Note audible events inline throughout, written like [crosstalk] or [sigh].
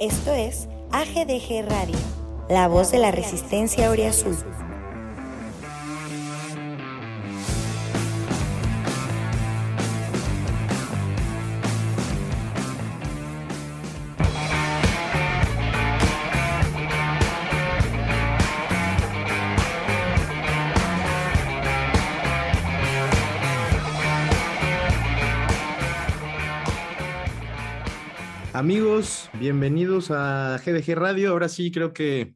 Esto es AGDG Radio, la voz de la resistencia Oriazul. Amigos, bienvenidos a GDG Radio. Ahora sí creo que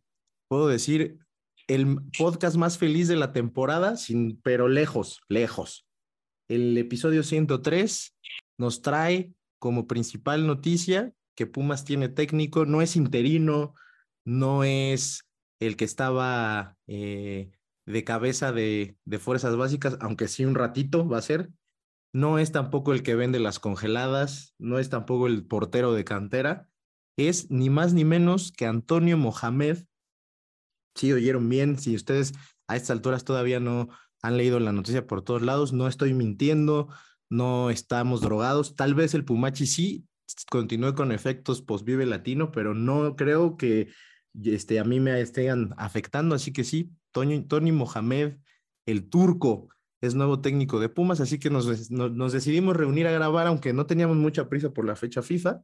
puedo decir el podcast más feliz de la temporada, sin, pero lejos, lejos. El episodio 103 nos trae como principal noticia que Pumas tiene técnico, no es interino, no es el que estaba eh, de cabeza de, de fuerzas básicas, aunque sí un ratito va a ser, no es tampoco el que vende las congeladas, no es tampoco el portero de cantera, es ni más ni menos que Antonio Mohamed. Si oyeron bien, si ustedes a estas alturas todavía no han leído la noticia por todos lados, no estoy mintiendo, no estamos drogados, tal vez el Pumachi sí continúe con efectos post-vive latino, pero no creo que este, a mí me estén afectando, así que sí, Tony, Tony Mohamed, el turco, es nuevo técnico de Pumas, así que nos, nos, decidimos reunir a grabar, aunque no teníamos mucha prisa por la fecha FIFA,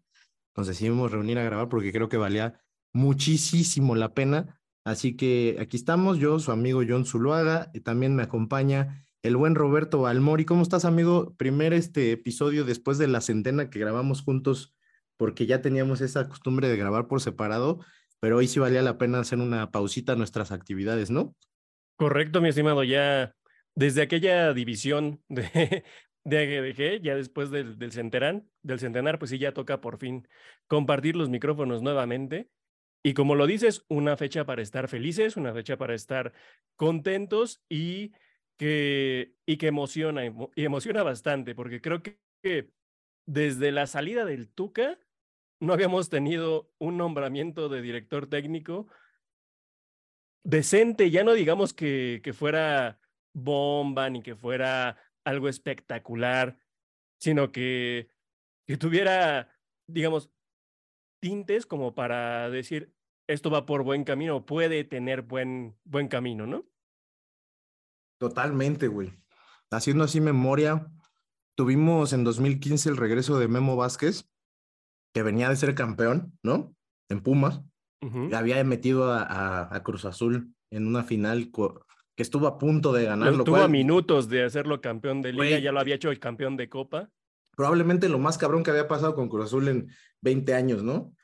nos decidimos reunir a grabar porque creo que valía muchísimo la pena. Así que aquí estamos, yo, su amigo John Zuluaga, y también me acompaña el buen Roberto Almori. ¿Cómo estás, amigo? Primer este episodio después de la centena que grabamos juntos, porque ya teníamos esa costumbre de grabar por separado, pero hoy sí valía la pena hacer una pausita a nuestras actividades, ¿no? Correcto, mi estimado, ya desde aquella división de, [laughs] de ya después del, del, centenar, del centenar, pues sí, ya toca por fin compartir los micrófonos nuevamente. Y como lo dices, una fecha para estar felices, una fecha para estar contentos y que, y que emociona, y emociona bastante, porque creo que, que desde la salida del Tuca no habíamos tenido un nombramiento de director técnico decente, ya no digamos que, que fuera bomba ni que fuera algo espectacular, sino que, que tuviera, digamos, tintes como para decir, esto va por buen camino, puede tener buen, buen camino, ¿no? Totalmente, güey. Haciendo así memoria, tuvimos en 2015 el regreso de Memo Vázquez, que venía de ser campeón, ¿no? En Pumas. Había metido a, a, Cruz Azul en una final que estuvo a punto de ganarlo. Estuvo a minutos de hacerlo campeón de liga, ya lo había hecho el campeón de copa. Probablemente lo más cabrón que había pasado con Cruz Azul en 20 años, ¿no?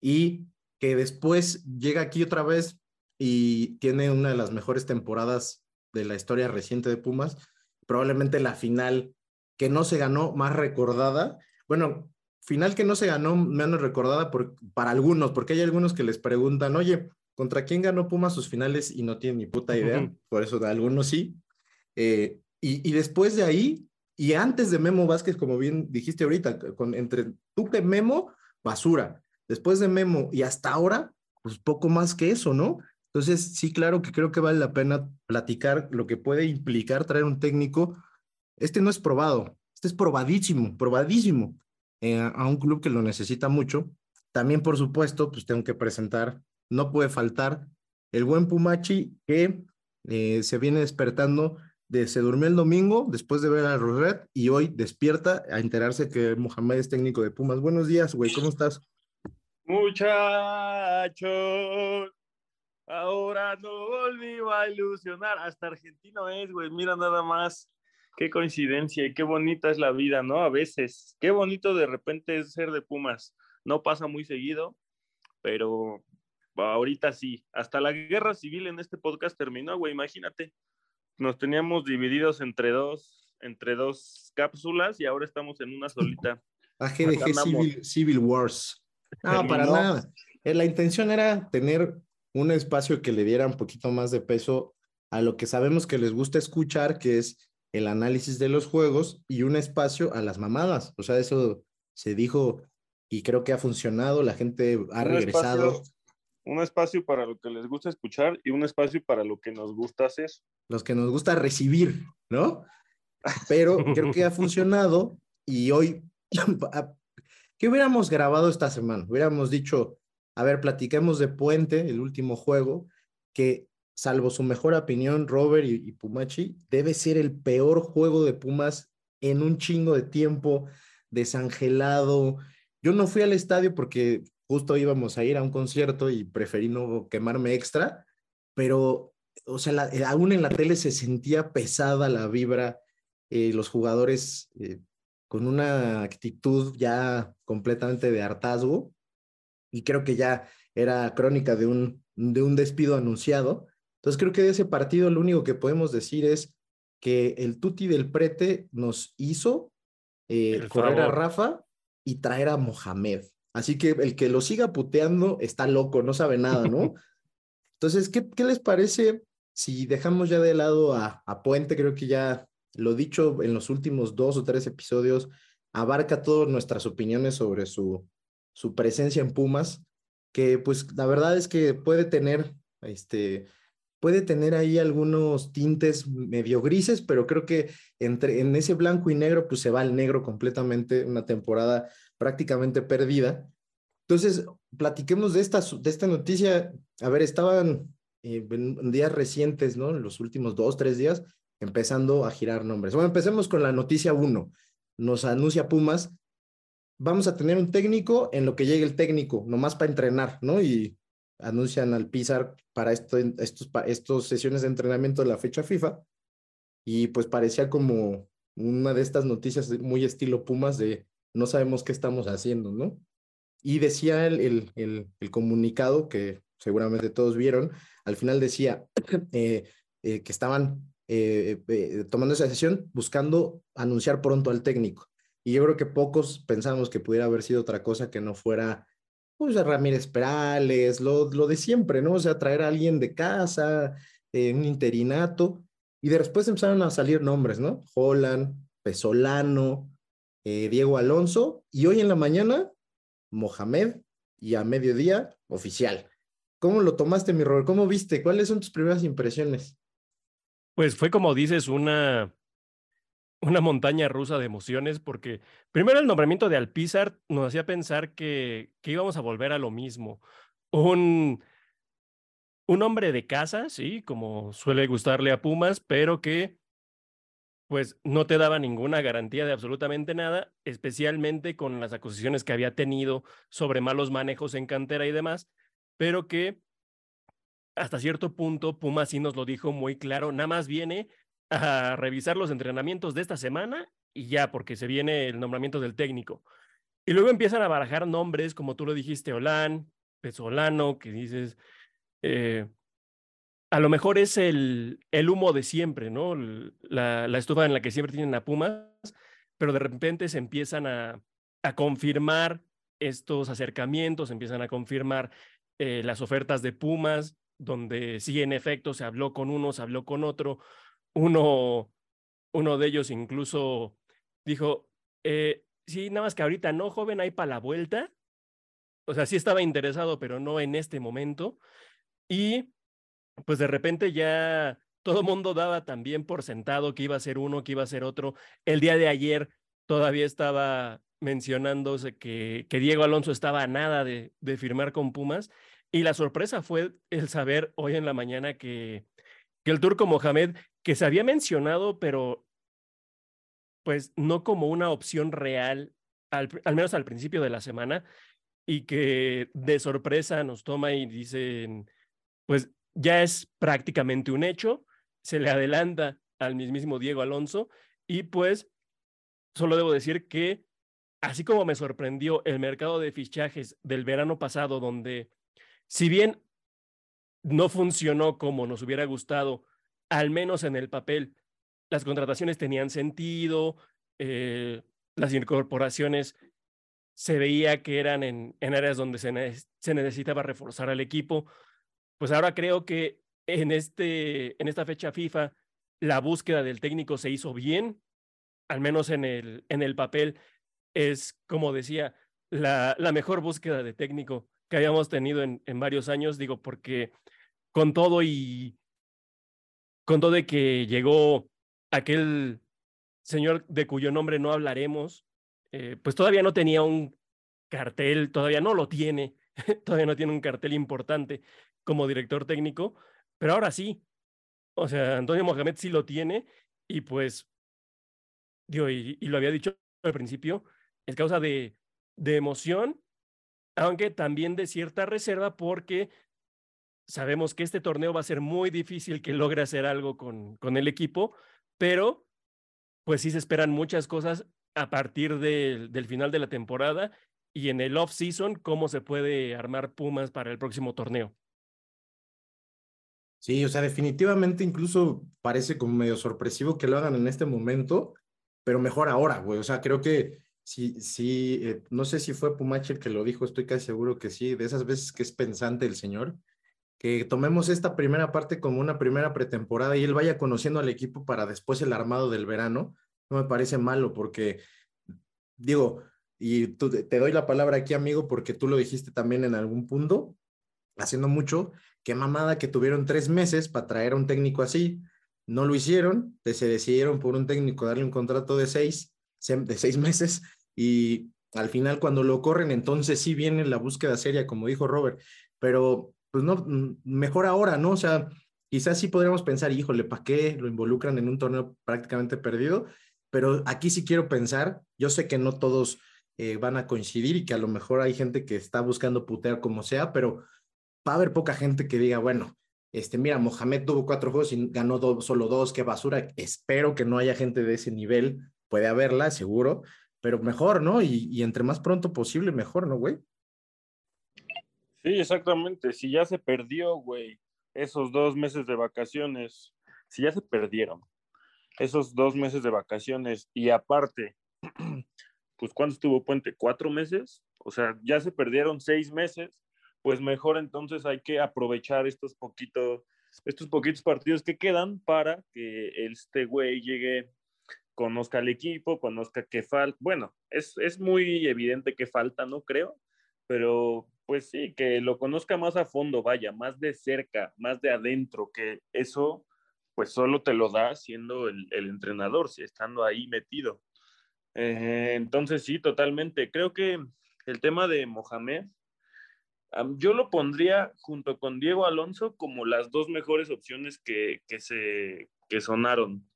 Y que después llega aquí otra vez y tiene una de las mejores temporadas de la historia reciente de Pumas, probablemente la final que no se ganó más recordada. Bueno, final que no se ganó menos recordada por, para algunos, porque hay algunos que les preguntan, oye, ¿Contra quién ganó Pumas sus finales y no tiene ni puta idea? Por eso de algunos sí. Eh, y, y, después de ahí, y antes de Memo Vázquez, como bien dijiste ahorita, con, entre tú que Memo, basura. Después de Memo y hasta ahora, pues poco más que eso, ¿no? Entonces, sí, claro que creo que vale la pena platicar lo que puede implicar traer un técnico. Este no es probado, este es probadísimo, probadísimo eh, a un club que lo necesita mucho. También, por supuesto, pues tengo que presentar no puede faltar el buen Pumachi que eh, se viene despertando de se durmió el domingo después de ver a Roset y hoy despierta a enterarse que Mohamed es técnico de Pumas. Buenos días, güey, ¿cómo estás? Muchachos, ahora no volví a ilusionar. Hasta argentino es, güey, mira nada más. Qué coincidencia y qué bonita es la vida, ¿no? A veces, qué bonito de repente es ser de Pumas. No pasa muy seguido, pero ahorita sí, hasta la guerra civil en este podcast terminó, güey, imagínate. Nos teníamos divididos entre dos, entre dos cápsulas y ahora estamos en una solita. [laughs] AGDG Civil, Civil, Wars. No, para nada. Eh, la intención era tener un espacio que le diera un poquito más de peso a lo que sabemos que les gusta escuchar, que es el análisis de los juegos y un espacio a las mamadas. O sea, eso se dijo y creo que ha funcionado, la gente ha regresado un espacio para lo que les gusta escuchar y un espacio para lo que nos gusta hacer. Los que nos gusta recibir, ¿no? [laughs] Pero creo que ha funcionado y hoy, [laughs] ¿qué hubiéramos grabado esta semana? Hubiéramos dicho, a ver, platiquemos de Puente, el último juego, que salvo su mejor opinión, Robert y, Pumachi, debe ser el peor juego de Pumas en un chingo de tiempo, desangelado. Yo no fui al estadio porque justo íbamos a ir a un concierto y preferí no quemarme extra, pero, o sea, eh, aún en la tele se sentía pesada la vibra, eh, los jugadores eh, con una actitud ya completamente de hartazgo, y creo que ya era crónica de un, de un despido anunciado. Entonces creo que de ese partido lo único que podemos decir es que el Tuti del Prete nos hizo correr a Rafa y traer a Mohamed. Así que el que lo siga puteando está loco, no sabe nada, ¿no? [laughs] Entonces, ¿qué, qué les parece si dejamos ya de lado a, a, Puente? Creo que ya lo dicho en los últimos dos o tres episodios abarca todas nuestras opiniones sobre su, su presencia en Pumas, que pues la verdad es que puede tener, este, puede tener ahí algunos tintes medio grises, pero creo que entre, en ese blanco y negro pues se va al negro completamente, una temporada prácticamente perdida. Entonces, platiquemos de esta, de esta noticia. A ver, estaban eh, en días recientes, ¿no? En los últimos dos, tres días, empezando a girar nombres. Bueno, empecemos con la noticia uno. Nos anuncia Pumas. Vamos a tener un técnico en lo que llegue el técnico, nomás para entrenar, ¿no? Y anuncian al Pizar para esto, estos, estos sesiones de entrenamiento de la fecha FIFA. Y pues parecía como una de estas noticias muy estilo Pumas de no sabemos qué estamos haciendo, ¿no? Y decía el, el, el, comunicado que seguramente todos vieron, al final decía [clears throat] eh, eh, que estaban eh, tomando esa sesión buscando anunciar pronto al técnico. Y yo creo que pocos pensamos que pudiera haber sido otra cosa que no fuera pues Ramírez Perales, lo, lo de siempre, ¿no? O sea, traer a alguien de casa, un interinato, y después empezaron a salir nombres, ¿no? Holland, Pesolano, eh, Diego Alonso, y hoy en la mañana, Mohamed, y a mediodía, oficial. ¿Cómo lo tomaste, mi Robert? ¿Cómo viste? ¿Cuáles son tus primeras impresiones? Pues fue como dices, una, una montaña rusa de emociones, porque primero el nombramiento de Alpizar nos hacía pensar que, que íbamos a volver a lo mismo. Un, un hombre de casa, sí, como suele gustarle a Pumas, pero que pues no te daba ninguna garantía de absolutamente nada, especialmente con las acusaciones que había tenido sobre malos manejos en cantera y demás, pero que hasta cierto punto Puma sí nos lo dijo muy claro, nada más viene a revisar los entrenamientos de esta semana y ya, porque se viene el nombramiento del técnico. Y luego empiezan a barajar nombres, como tú lo dijiste, Olán, Pesolano, que dices, eh, a lo mejor es el, humo de siempre, ¿no? La, estufa en la que siempre tienen a Pumas, pero de repente se empiezan a, a confirmar estos acercamientos, empiezan a confirmar eh, las ofertas de Pumas, donde sí, en efecto, se habló con uno, se habló con otro. Uno, uno de ellos incluso dijo, eh, sí, nada más que ahorita no, joven, hay para la vuelta. O sea, sí estaba interesado, pero no en este momento. Y pues de repente ya todo el mundo daba también por sentado que iba a ser uno, que iba a ser otro. El día de ayer todavía estaba mencionándose que, que Diego Alonso estaba a nada de, de firmar con Pumas. Y la sorpresa fue el saber hoy en la mañana que, que el turco Mohamed, que se había mencionado, pero pues no como una opción real, al, al, menos al principio de la semana, y que de sorpresa nos toma y dicen, pues ya es prácticamente un hecho, se le adelanta al mismísimo Diego Alonso y pues solo debo decir que así como me sorprendió el mercado de fichajes del verano pasado, donde si bien no funcionó como nos hubiera gustado, al menos en el papel, las contrataciones tenían sentido, eh, las incorporaciones se veía que eran en, en áreas donde se, se necesitaba reforzar al equipo, pues ahora creo que en, este, en esta fecha FIFA la búsqueda del técnico se hizo bien, al menos en el, en el papel. Es, como decía, la, la mejor búsqueda de técnico que hayamos tenido en, en varios años, digo, porque con todo y con todo de que llegó aquel señor de cuyo nombre no hablaremos, eh, pues todavía no tenía un cartel, todavía no lo tiene [laughs] todavía no tiene un cartel importante como director técnico, pero ahora sí. O sea, Antonio Mohamed sí lo tiene y pues, digo, y, lo había dicho al principio, es causa de, de emoción, aunque también de cierta reserva porque sabemos que este torneo va a ser muy difícil que logre hacer algo con, con el equipo, pero pues sí se esperan muchas cosas a partir del final de la temporada y en el off-season, cómo se puede armar Pumas para el próximo torneo. Sí, o sea, definitivamente incluso parece como medio sorpresivo que lo hagan en este momento, pero mejor ahora, güey. O sea, creo que sí, sí, eh, no sé si fue Pumache el que lo dijo, estoy casi seguro que sí, de esas veces que es pensante el señor, que tomemos esta primera parte como una primera pretemporada y él vaya conociendo al equipo para después el armado del verano, no me parece malo porque, digo, y te doy la palabra aquí, amigo, porque tú lo dijiste también en algún punto, haciendo mucho, qué mamada que tuvieron tres meses para traer a un técnico así, no lo hicieron, se decidieron por un técnico darle un contrato de seis, de seis [laughs] meses y al final cuando lo corren, entonces sí viene la búsqueda seria, como dijo Robert, pero pues no, mm, mejor ahora, ¿no? O sea, quizás sí podríamos pensar, híjole, ¿para qué lo involucran en un torneo prácticamente perdido? Pero aquí sí quiero pensar, yo sé que no todos eh, van a coincidir y que a lo mejor hay gente que está buscando putear como sea, pero va a haber poca gente que diga, bueno, este, mira, Mohamed tuvo cuatro juegos y ganó solo dos, qué basura. Espero que no haya gente de ese nivel, puede haberla, seguro, pero mejor, ¿no? Y, y entre más pronto posible, mejor, ¿no, güey? Sí, exactamente. Si ya se perdió, güey, esos dos meses de vacaciones, si ya se perdieron esos dos meses de vacaciones y aparte, [clears throat] pues ¿cuánto estuvo Puente? ¿Cuatro meses? O sea, ya se perdieron seis meses, pues mejor entonces hay que aprovechar estos poquitos, estos poquitos partidos que quedan para que este güey llegue, conozca al equipo, conozca qué falta. Bueno, es, es muy evidente que falta, ¿no? Creo, pero pues sí, que lo conozca más a fondo, vaya, más de cerca, más de adentro, que eso pues solo te lo da siendo el, entrenador, si estando ahí metido. Eh, entonces sí, totalmente. Creo que el tema de Mohamed, yo lo pondría junto con Diego Alonso como las dos mejores opciones que, se que sonaron.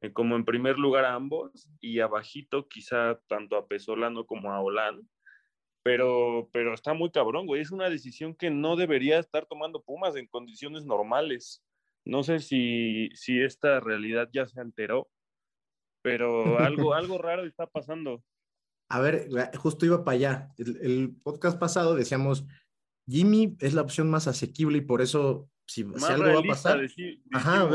Eh, como en primer lugar a ambos y abajito quizá tanto a Pesolano como a Olan pero, pero está muy cabrón, güey. Es una decisión que no debería estar tomando Pumas en condiciones normales. No sé si, si esta realidad ya se alteró, pero [laughs] algo, algo raro está pasando. A ver, justo iba para allá. El, podcast pasado decíamos, Jimmy es la opción más asequible y por eso, si, algo va a pasar, ajá,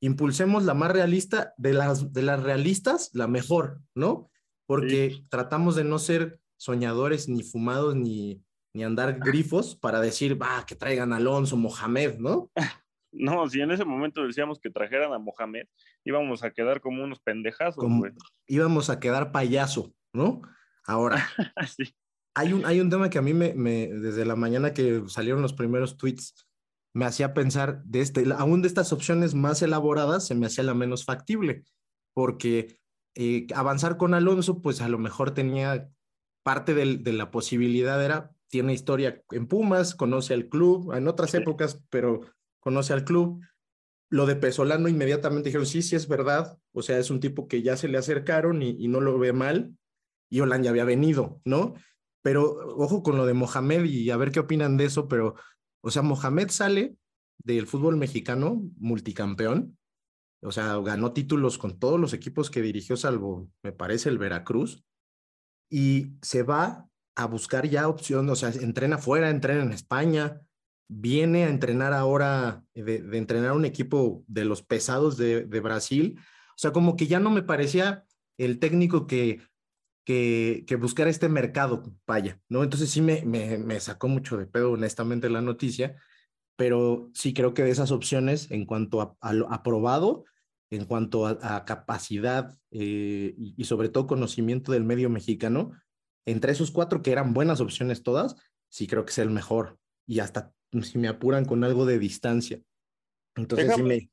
impulsemos la más realista, de las, de las realistas, la mejor, ¿no? Porque tratamos de no ser soñadores, ni fumados, ni, ni andar [laughs] grifos para decir, va, que traigan a Alonso, Mohamed, ¿no? [laughs] No, si en ese momento decíamos que trajeran a Mohamed, íbamos a quedar como unos pendejazos, Íbamos a quedar payaso, ¿no? Ahora, [laughs] hay, un, hay un tema que a mí me, me, desde la mañana que salieron los primeros tweets, me hacía pensar, de este, aún de estas opciones más elaboradas, se me hacía la menos factible, porque eh, avanzar con Alonso, pues a lo mejor tenía parte de la posibilidad era, tiene historia en Pumas, conoce al club, en otras épocas, pero conoce al club. Lo de Pesolano inmediatamente dijeron, sí, sí es verdad, o sea, es un tipo que ya se le acercaron y, no lo ve mal, y Olan ya había venido, ¿no? Pero ojo con lo de Mohamed y a ver qué opinan de eso, pero, o sea, Mohamed sale del fútbol mexicano, multicampeón, o sea, ganó títulos con todos los equipos que dirigió, salvo, me parece, el Veracruz, y se va a buscar ya opciones, o sea, entrena fuera, entrena en España, viene a entrenar ahora, de, entrenar un equipo de los pesados de, Brasil, o sea, como que ya no me parecía el técnico que, que, que buscara este mercado, vaya, ¿no? Entonces sí me, me, me sacó mucho de pedo, honestamente, la noticia, pero sí creo que de esas opciones, en cuanto a, a lo aprobado, en cuanto a, capacidad eh, y, sobre todo conocimiento del medio mexicano, entre esos cuatro que eran buenas opciones todas, sí creo que es el mejor. Y hasta si me apuran con algo de distancia. Entonces déjame, sí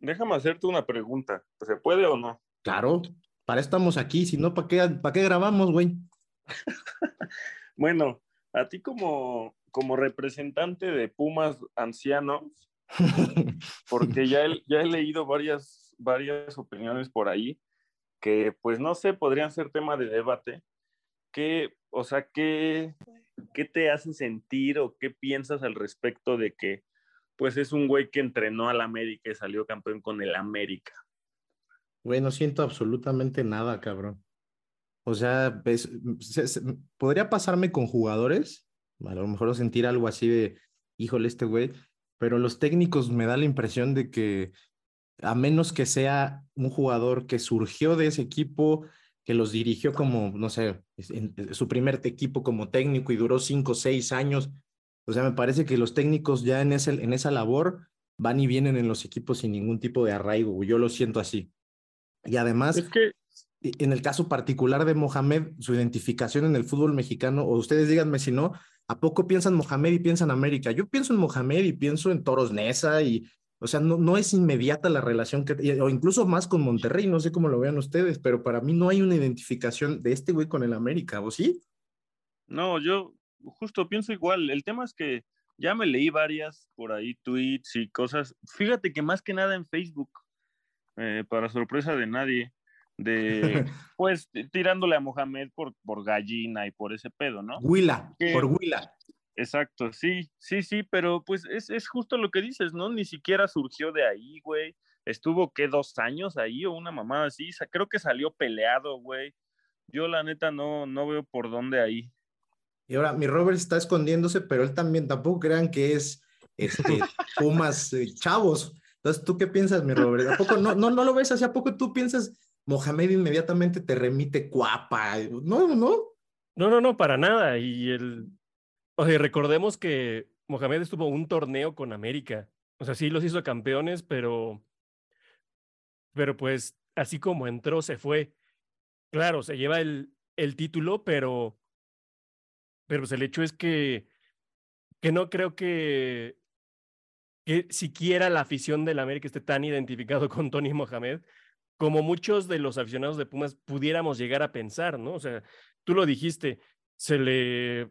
me... Déjame hacerte una pregunta. ¿Se puede o no? Claro, para estamos aquí. Si no, ¿para qué, para qué grabamos, güey? [laughs] bueno, a ti como, como representante de Pumas ancianos, [laughs] porque ya he, ya he leído varias, varias opiniones por ahí que, pues no sé, podrían ser tema de debate. ¿Qué, o sea, qué, qué te hace sentir o qué piensas al respecto de que, pues es un güey que entrenó al América y salió campeón con el América? Güey, no siento absolutamente nada, cabrón. O sea, pues, podría pasarme con jugadores, a lo mejor sentir algo así de, híjole, este güey, pero los técnicos me da la impresión de que a menos que sea un jugador que surgió de ese equipo, que los dirigió como, no sé, su primer equipo como técnico y duró cinco seis años, o sea, me parece que los técnicos ya en, ese, en esa labor van y vienen en los equipos sin ningún tipo de arraigo, yo lo siento así. Y además, Es que y- en el caso particular de Mohamed, su identificación en el fútbol mexicano, o ustedes díganme si no, ¿a poco piensan Mohamed y piensan América? Yo pienso en Mohamed y pienso en Toros Neza y, o sea, no, no es inmediata la relación que, o incluso más con Monterrey, no sé cómo lo vean ustedes, pero para mí no hay una identificación de este güey con el América, ¿o sí? No, yo justo pienso igual. El tema es que ya me leí varias por ahí, tweets y cosas. Fíjate que más que nada en Facebook, eh, para sorpresa de nadie, de [laughs] pues tirándole a Mohamed por, por gallina y por ese pedo, ¿no? Huila, por Huila. Exacto, sí, sí, sí, pero pues es, es justo lo que dices, ¿no? Ni siquiera surgió de ahí, güey. Estuvo, ¿qué? Dos años ahí o una mamada así. Creo que salió peleado, güey. Yo la neta no, no veo por dónde ahí. Y ahora mi Robert está escondiéndose, pero él también, tampoco crean que es este, [laughs] Pumas eh, chavos. Entonces, ¿tú qué piensas, mi Robert? ¿A poco no, no, no lo ves así? ¿A poco tú piensas Mohamed inmediatamente te remite cuapa? No, no. No, no, no, para nada. Y el. O sea, recordemos que Mohamed estuvo un torneo con América. O sea, sí los hizo campeones, pero. Pero pues, así como entró, se fue. Claro, se lleva el, el título, pero. Pero pues el hecho es que. Que no creo que. Que siquiera la afición del América esté tan identificado con Tony Mohamed como muchos de los aficionados de Pumas pudiéramos llegar a pensar, ¿no? O sea, tú lo dijiste, se le,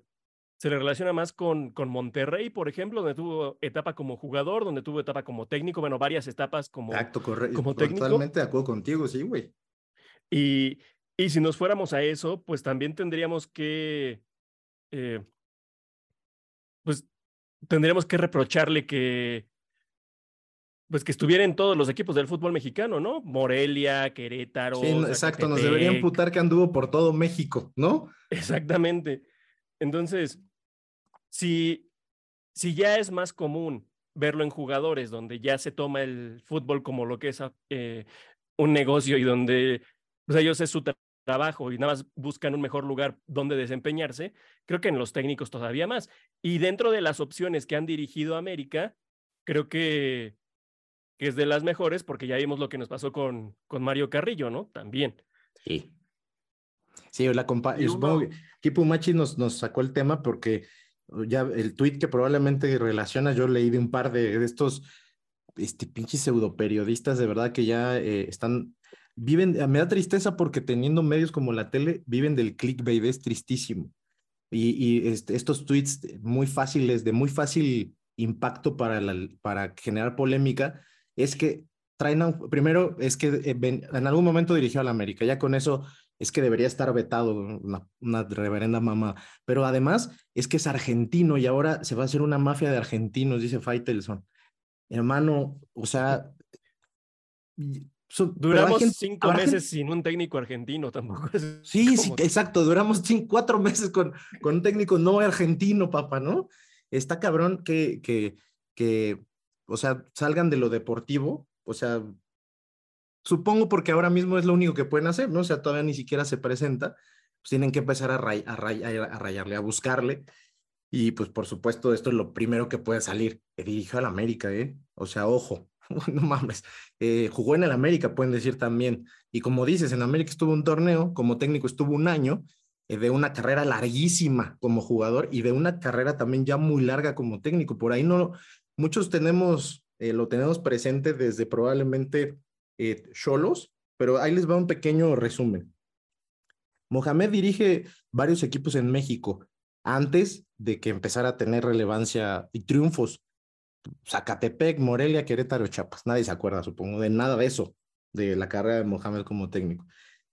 se le relaciona más con, con Monterrey, por ejemplo, donde tuvo etapa como jugador, donde tuvo etapa como técnico, bueno, varias etapas como... Exacto, correcto. como técnico. Totalmente de acuerdo contigo, sí, güey. Y, y si nos fuéramos a eso, pues también tendríamos que, eh, pues tendríamos que reprocharle que, pues que estuviera en todos los equipos del fútbol mexicano, ¿no? Morelia, Querétaro. Sí, exacto, nos deberían Zacatepec. putar que anduvo por todo México, ¿no? Exactamente. Entonces, si, si ya es más común verlo en jugadores donde ya se toma el fútbol como lo que es eh, un negocio y donde pues, ellos es su trabajo y nada más buscan un mejor lugar donde desempeñarse, creo que en los técnicos todavía más. Y dentro de las opciones que han dirigido a América, creo que, que es de las mejores porque ya vimos lo que nos pasó con, con Mario Carrillo, ¿no? También. Sí. Sí, la compa Y y supongo uno- que Kipu Machi nos, nos sacó el tema porque ya el tweet que probablemente relaciona, yo leí de un par de, de estos este, pinches pseudoperiodistas de verdad que ya eh, están, viven, me da tristeza porque teniendo medios como la tele, viven del clickbait, es tristísimo. Y, y este, estos tweets muy fáciles, de muy fácil impacto para, la, para generar polémica, es que traen, a primero, es que eh, en algún momento dirigió a la América, ya con eso es que debería estar vetado, una, una reverenda mamá. Pero además es que es argentino y ahora se va a hacer una mafia de argentinos, dice Faitelson. Hermano, o sea... so- Duramos gente- cinco gente- meses sin un técnico argentino, tampoco es Sí, [laughs] sí, exacto. Duramos cin- cuatro meses con, con un técnico no argentino, papá, ¿no? Está cabrón que, que, que, o sea, salgan de lo deportivo, o sea, supongo porque ahora mismo es lo único que pueden hacer, ¿no? O sea, todavía ni siquiera se presenta, pues tienen que empezar a, ray- a, ray- a rayarle, a buscarle. Y pues por supuesto, esto es lo primero que puede salir. Dirigió al América, ¿eh? O sea, ojo, [laughs] no mames. Eh, jugó en el América, pueden decir también. Y como dices, en América estuvo un torneo, como técnico estuvo un año, eh, de una carrera larguísima como jugador y de una carrera también ya muy larga como técnico. Por ahí no, muchos tenemos, eh, lo tenemos presente desde probablemente eh, Cholos, pero ahí les va un pequeño resumen. Mohamed dirige varios equipos en México, antes de que empezara a tener relevancia y triunfos. Zacatepec, Morelia, Querétaro, Chiapas. Nadie se acuerda, supongo, de nada de eso, de la carrera de Mohamed como técnico.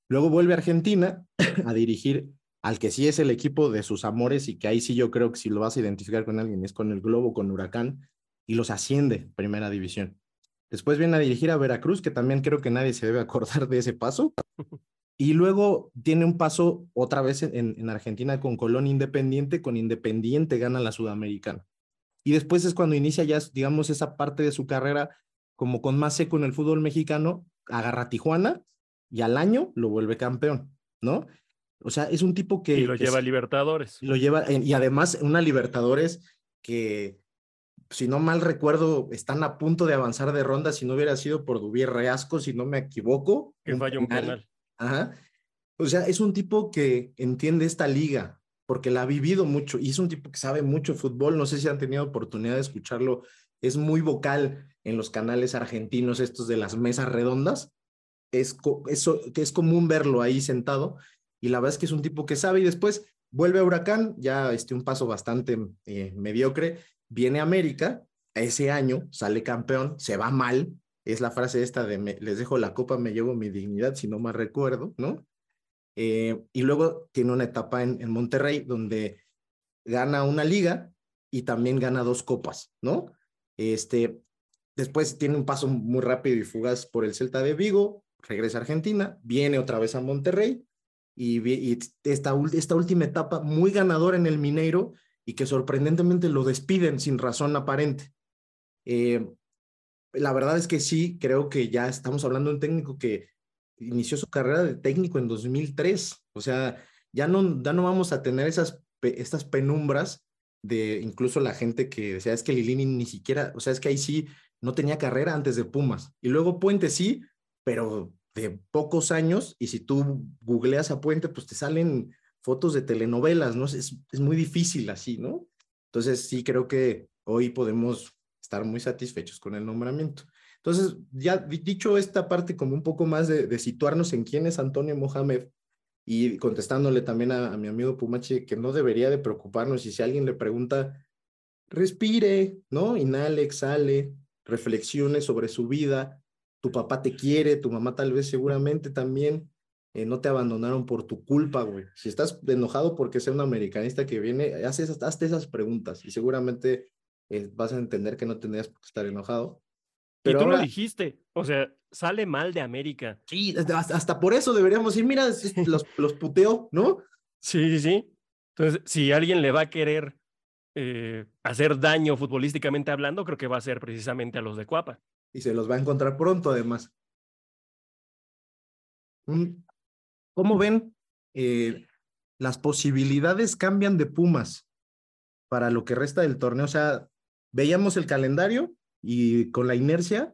Luego vuelve a Argentina [clears throat] a dirigir al que sí es el equipo de sus amores y que ahí sí yo creo que si lo vas a identificar con alguien es con el Globo, con Huracán, y los asciende primera división. Después viene a dirigir a Veracruz, que también creo que nadie se debe acordar de ese paso. [laughs] Y luego tiene un paso otra vez en, en Argentina con Colón Independiente, con Independiente gana la Sudamericana. Y después es cuando inicia ya, digamos, esa parte de su carrera como con más seco en el fútbol mexicano, agarra a Tijuana y al año lo vuelve campeón, ¿no? O sea, es un tipo que... Y lo lleva a Libertadores. Lo lleva, y además una Libertadores que, si no mal recuerdo, están a punto de avanzar de ronda si no hubiera sido por Dubier Reasco, si no me equivoco. Que falla un penal. Ajá. O sea, es un tipo que entiende esta liga, porque la ha vivido mucho y es un tipo que sabe mucho fútbol. No sé si han tenido oportunidad de escucharlo. Es muy vocal en los canales argentinos estos de las mesas redondas. Es, que es común verlo ahí sentado y la verdad es que es un tipo que sabe y después vuelve a Huracán, ya este, un paso bastante eh, mediocre, viene a América, ese año sale campeón, se va mal, es la frase esta de les dejo la copa, me llevo mi dignidad, si no mal recuerdo, ¿no? Eh, y luego tiene una etapa en, Monterrey donde gana una liga y también gana dos copas, ¿no? Este, después tiene un paso muy rápido y fugaz por el Celta de Vigo, regresa a Argentina, viene otra vez a Monterrey y, esta, esta última etapa muy ganadora en el Mineiro y que sorprendentemente lo despiden sin razón aparente. Eh, la verdad es que sí, creo que ya estamos hablando de un técnico que inició su carrera de técnico en 2003, o sea, ya no, ya no vamos a tener esas, estas penumbras de incluso la gente que decía, es que Lilini ni siquiera, o sea, es que ahí sí no tenía carrera antes de Pumas. Y luego Puente sí, pero de pocos años y si tú googleas a Puente, pues te salen fotos de telenovelas, ¿no? Es, es muy difícil así, ¿no? Entonces sí creo que hoy podemos estar muy satisfechos con el nombramiento. Entonces, ya dicho esta parte como un poco más de, situarnos en quién es Antonio Mohamed y contestándole también a, mi amigo Pumachi que no debería de preocuparnos y si alguien le pregunta, respire, ¿no? Inhale, exhale, reflexione sobre su vida, tu papá te quiere, tu mamá tal vez seguramente también, eh, no te abandonaron por tu culpa, güey. Si estás enojado porque sea un americanista que viene, haz esas, hazte esas preguntas y seguramente eh, vas a entender que no tendrías qué estar enojado. Pero y tú lo dijiste, o sea, sale mal de América. Sí, hasta, por eso deberíamos decir, mira, [laughs] los, los puteo, ¿no? Sí, sí, sí. Entonces, si alguien le va a querer eh, hacer daño futbolísticamente hablando, creo que va a ser precisamente a los de Cuapa y se los va a encontrar pronto además. Mm, ¿Cómo ven? Eh, las posibilidades cambian de Pumas para lo que resta del torneo. O sea, veíamos el calendario y con la inercia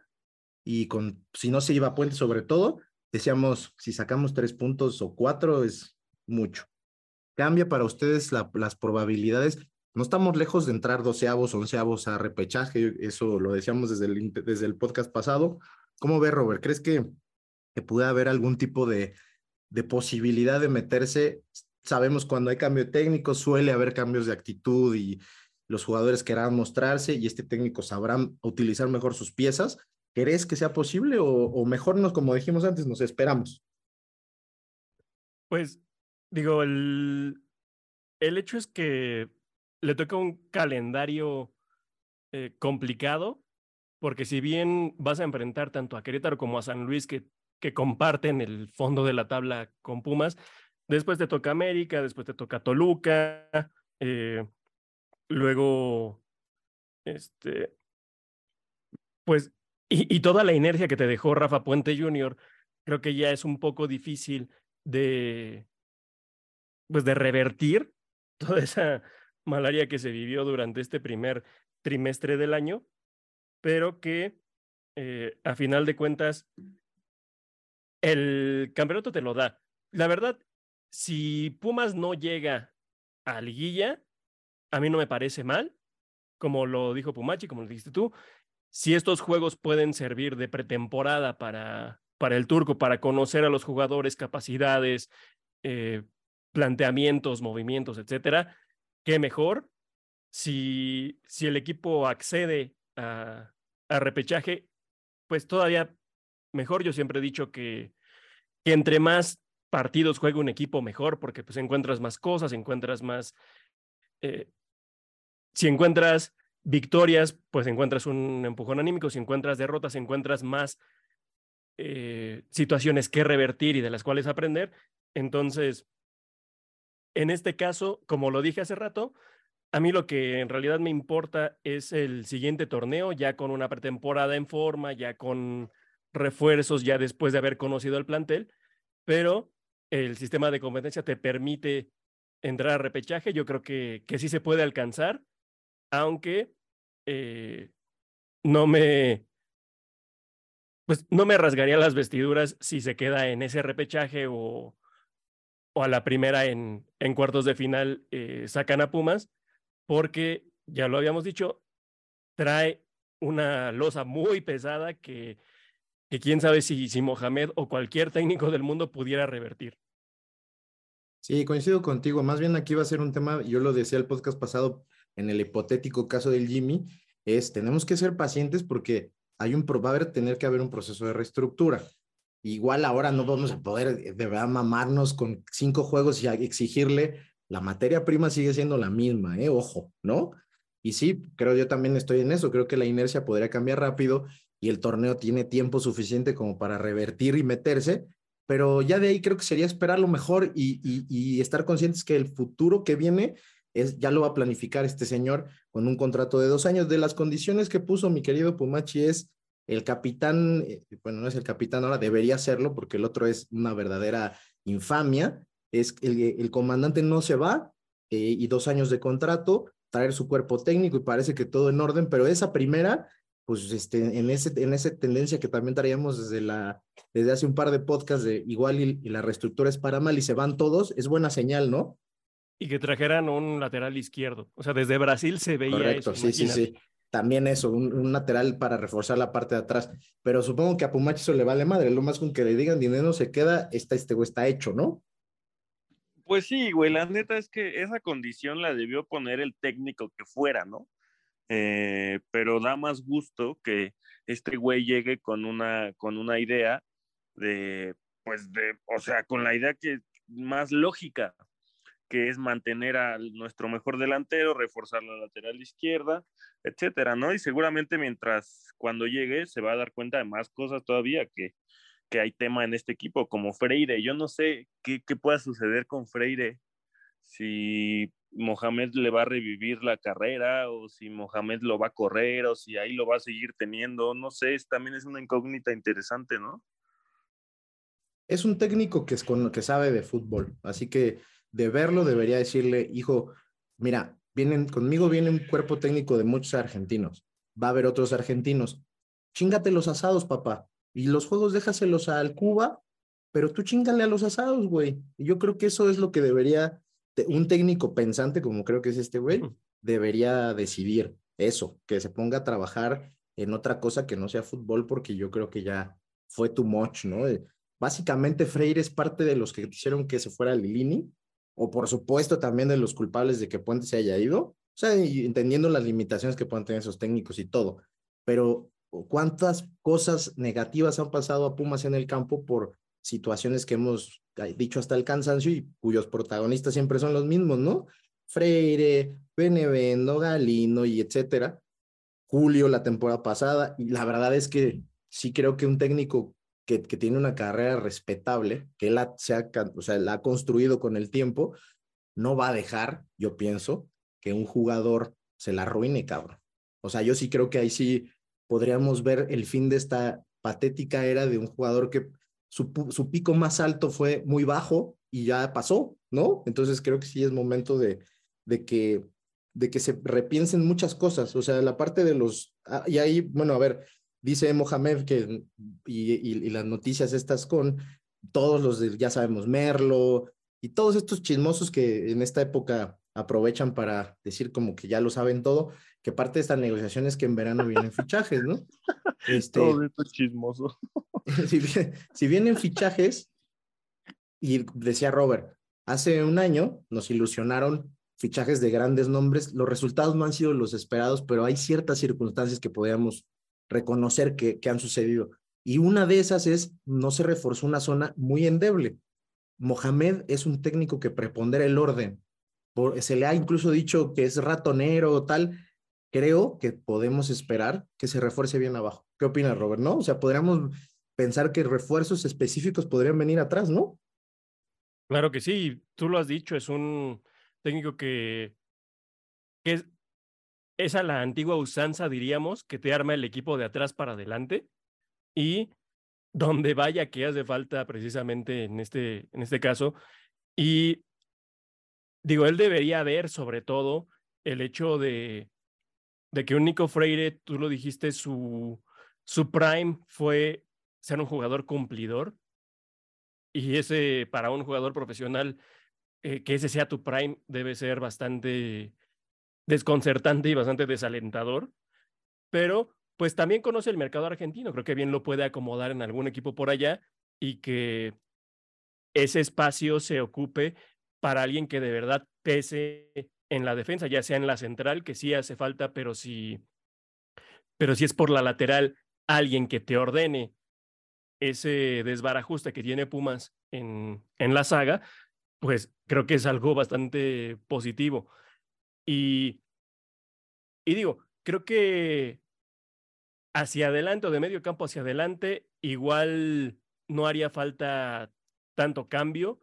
y con, si no se iba a puente sobre todo, decíamos, si sacamos tres puntos o cuatro es mucho. ¿Cambia para ustedes las probabilidades? no estamos lejos de entrar doceavos, onceavos a repechaje, eso lo decíamos desde el, desde el podcast pasado. ¿Cómo ves, Robert? ¿Crees que, que puede haber algún tipo de, de posibilidad de meterse? Sabemos cuando hay cambio técnico suele haber cambios de actitud y los jugadores querrán mostrarse y este técnico sabrán utilizar mejor sus piezas. ¿Crees que sea posible o, o mejor nos, como dijimos antes, nos esperamos? Pues digo, el, el hecho es que le toca un calendario eh, complicado, porque si bien vas a enfrentar tanto a Querétaro como a San Luis, que, que comparten el fondo de la tabla con Pumas, después te toca América, después te toca Toluca, eh, luego, este, pues, y, y, toda la inercia que te dejó Rafa Puente Jr., creo que ya es un poco difícil de, pues, de revertir [laughs] toda esa malaria que se vivió durante este primer trimestre del año, pero que eh, a final de cuentas el campeonato te lo da. La verdad, si Pumas no llega a liguilla, a mí no me parece mal, como lo dijo Pumachi, como lo dijiste tú. Si estos juegos pueden servir de pretemporada para, para el turco, para conocer a los jugadores, capacidades, eh, planteamientos, movimientos, etcétera, qué mejor. Si, si el equipo accede a, a repechaje, pues todavía mejor. Yo siempre he dicho que, que entre más partidos juegue un equipo, mejor, porque pues encuentras más cosas, encuentras más... Eh, si encuentras victorias, pues encuentras un empujón anímico, si encuentras derrotas, encuentras más eh, situaciones que revertir y de las cuales aprender. Entonces, en este caso, como lo dije hace rato, a mí lo que en realidad me importa es el siguiente torneo, ya con una pretemporada en forma, ya con refuerzos, ya después de haber conocido el plantel, pero el sistema de competencia te permite entrar a repechaje. Yo creo que, que sí se puede alcanzar, aunque eh, no me, pues no me rasgaría las vestiduras si se queda en ese repechaje o, o a la primera en, en cuartos de final eh, sacan a Pumas, porque ya lo habíamos dicho, trae una losa muy pesada que, que quién sabe si, si Mohamed o cualquier técnico del mundo pudiera revertir. Sí, coincido contigo. Más bien aquí va a ser un tema, yo lo decía el podcast pasado, en el hipotético caso del Jimmy, es tenemos que ser pacientes porque hay un, va a haber, tener que haber un proceso de reestructura. Igual ahora no vamos a poder de verdad mamarnos con cinco juegos y exigirle, la materia prima sigue siendo la misma, ¿eh? Ojo, ¿no? Y sí, creo yo también estoy en eso, creo que la inercia podría cambiar rápido y el torneo tiene tiempo suficiente como para revertir y meterse, pero ya de ahí creo que sería esperar lo mejor y estar conscientes que el futuro que viene es, ya lo va a planificar este señor con un contrato de dos años. De las condiciones que puso mi querido Pumachi es el capitán, eh, bueno, no es el capitán ahora, debería serlo porque el otro es una verdadera infamia, es el, el comandante no se va eh, y dos años de contrato, traer su cuerpo técnico y parece que todo en orden, pero esa primera, pues este, en, ese, en esa tendencia que también traíamos desde, la, desde hace un par de podcasts de igual y, y la reestructura es para mal y se van todos, es buena señal, ¿no? Y que trajeran un lateral izquierdo. O sea, desde Brasil se veía Correcto, eso. sí, sí, sí. También eso, un, un, lateral para reforzar la parte de atrás. Pero supongo que a Pumachi eso le vale madre. Lo más con que le digan dinero se queda, está, este güey está hecho, ¿no? Pues sí, güey, la neta es que esa condición la debió poner el técnico que fuera, ¿no? Eh, pero da más gusto que este güey llegue con una, con una idea de, pues de, o sea, con la idea que más lógica, que es mantener a nuestro mejor delantero, reforzar la lateral izquierda, etcétera, ¿no? Y seguramente mientras cuando llegue se va a dar cuenta de más cosas todavía que, que hay tema en este equipo, como Freire. Yo no sé qué, qué pueda suceder con Freire, si Mohamed le va a revivir la carrera o si Mohamed lo va a correr o si ahí lo va a seguir teniendo, no sé, también es una incógnita interesante, ¿no? Es un técnico que, es con, que sabe de fútbol, así que de verlo debería decirle, hijo, mira, vienen, conmigo viene un cuerpo técnico de muchos argentinos, va a haber otros argentinos, chingate los asados, papá, y los juegos déjaselos al Cuba, pero tú chingale a los asados, güey. Y yo creo que eso es lo que debería, un técnico pensante, como creo que es este güey, debería decidir eso, que se ponga a trabajar en otra cosa que no sea fútbol, porque yo creo que ya fue too much, ¿no? Básicamente Freire es parte de los que hicieron que se fuera Lilini, o por supuesto también de los culpables de que Puente se haya ido, o sea, entendiendo las limitaciones que pueden tener esos técnicos y todo, pero cuántas cosas negativas han pasado a Pumas en el campo por situaciones que hemos dicho hasta el cansancio y cuyos protagonistas siempre son los mismos, ¿no? Freire, Benevendo, Galino y etcétera. Julio la temporada pasada, y la verdad es que sí creo que un técnico que, tiene una carrera respetable, que él se ha, o sea, la ha construido con el tiempo, no va a dejar, yo pienso, que un jugador se la arruine, cabrón. O sea, yo sí creo que ahí sí podríamos ver el fin de esta patética era de un jugador que su, su pico más alto fue muy bajo y ya pasó, ¿no? Entonces creo que sí es momento de, de que de que se repiensen muchas cosas, o sea, la parte de los, ah, y ahí, bueno, a ver, dice Mohamed que, y, y, y, las noticias estas con todos los de, ya sabemos, Merlo, y todos estos chismosos que en esta época aprovechan para decir como que ya lo saben todo, que parte de esta negociación es que en verano vienen [laughs] fichajes, ¿no? Este, todo esto es chismoso. [laughs] si, si vienen fichajes, y decía Robert, hace un año nos ilusionaron fichajes de grandes nombres. Los resultados no han sido los esperados, pero hay ciertas circunstancias que podríamos reconocer que, que han sucedido. Y una de esas es, no se reforzó una zona muy endeble. Mohamed es un técnico que prepondera el orden. se le ha incluso dicho que es ratonero o tal. Creo que podemos esperar que se refuerce bien abajo. ¿Qué opinas, Robert? ¿No? O sea, podríamos pensar que refuerzos específicos podrían venir atrás, ¿no? Claro que sí, tú lo has dicho, es un técnico que, que es, la antigua usanza, diríamos, que te arma el equipo de atrás para adelante y donde vaya que hace falta precisamente en este, en este caso. Y digo, él debería ver sobre todo el hecho de, de que un Nico Freire, tú lo dijiste, su, su prime fue ser un jugador cumplidor. Y ese, para un jugador profesional, eh, que ese sea tu prime, debe ser bastante desconcertante y bastante desalentador. Pero pues también conoce el mercado argentino, creo que bien lo puede acomodar en algún equipo por allá y que ese espacio se ocupe para alguien que de verdad pese en la defensa, ya sea en la central, que sí hace falta, pero si, pero si es por la lateral, alguien que te ordene ese desbarajuste que tiene Pumas en, en la saga, pues creo que es algo bastante positivo. Y, y digo, creo que hacia adelante o de medio campo hacia adelante, igual no haría falta tanto cambio.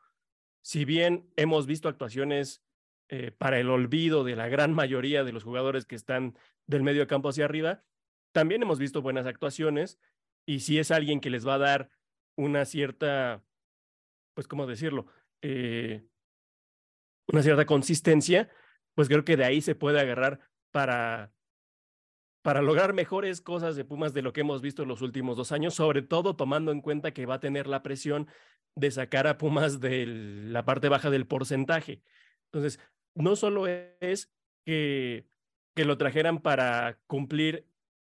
Si bien hemos visto actuaciones eh, para el olvido de la gran mayoría de los jugadores que están del medio campo hacia arriba, también hemos visto buenas actuaciones y si es alguien que les va a dar una cierta, pues, ¿cómo decirlo? Eh, una cierta consistencia, pues creo que de ahí se puede agarrar para para lograr mejores cosas de Pumas de lo que hemos visto en los últimos dos años, sobre todo tomando en cuenta que va a tener la presión de sacar a Pumas de la parte baja del porcentaje. Entonces, no solo es que, que lo trajeran para cumplir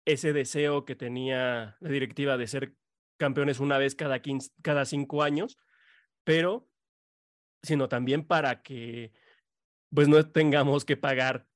ese deseo que tenía la directiva de ser campeones una vez cada, cada cinco años, pero sino también para que pues no tengamos que pagar,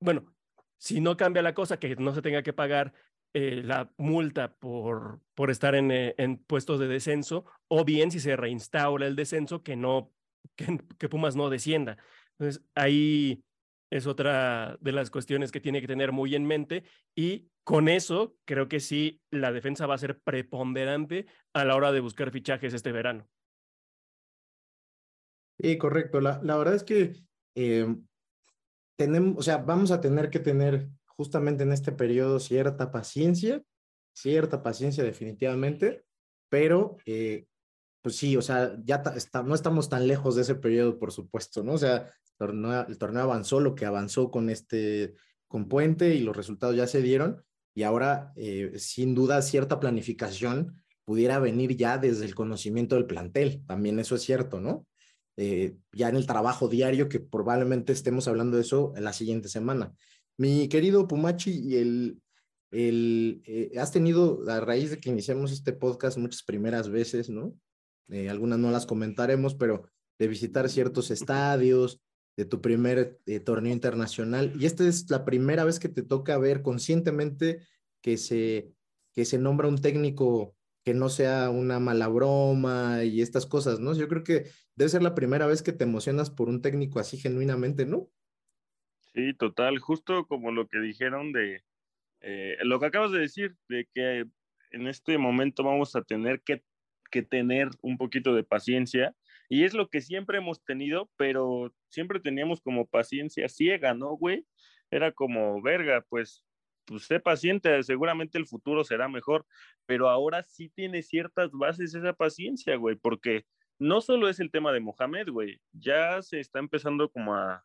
bueno, si no cambia la cosa, que no se tenga que pagar eh, la multa por, por estar en, eh, en, puestos de descenso, o bien si se reinstaura el descenso, que no, que, Pumas no descienda. Entonces, ahí es otra de las cuestiones que tiene que tener muy en mente y con eso creo que sí, la defensa va a ser preponderante a la hora de buscar fichajes este verano. Sí, correcto. La, la verdad es que eh, tenemos, o sea, vamos a tener que tener justamente en este periodo cierta paciencia, cierta paciencia definitivamente, pero eh, pues sí, o sea, ya está, no estamos tan lejos de ese periodo, por supuesto, ¿no? O sea, el torneo, avanzó lo que avanzó con este, con Puente y los resultados ya se dieron y ahora, eh, sin duda, cierta planificación pudiera venir ya desde el conocimiento del plantel, también eso es cierto, ¿no? Eh, ya en el trabajo diario, que probablemente estemos hablando de eso en la siguiente semana. Mi querido Pumachi, el, el, eh, has tenido, a raíz de que iniciamos este podcast, muchas primeras veces, ¿no? Eh, algunas no las comentaremos, pero de visitar ciertos estadios, de tu primer torneo internacional. Y esta es la primera vez que te toca ver conscientemente que se, que se nombra un técnico que no sea una mala broma y estas cosas, ¿no? Yo creo que debe ser la primera vez que te emocionas por un técnico así genuinamente, ¿no? Sí, total, justo como lo que dijeron de eh, lo que acabas de decir, de que en este momento vamos a tener que, que tener un poquito de paciencia y es lo que siempre hemos tenido, pero siempre teníamos como paciencia ciega, ¿no, güey? Era como, verga, pues pues sé paciente, seguramente el futuro será mejor, pero ahora sí tiene ciertas bases esa paciencia, güey, porque no solo es el tema de Mohamed, güey, ya se está empezando como a,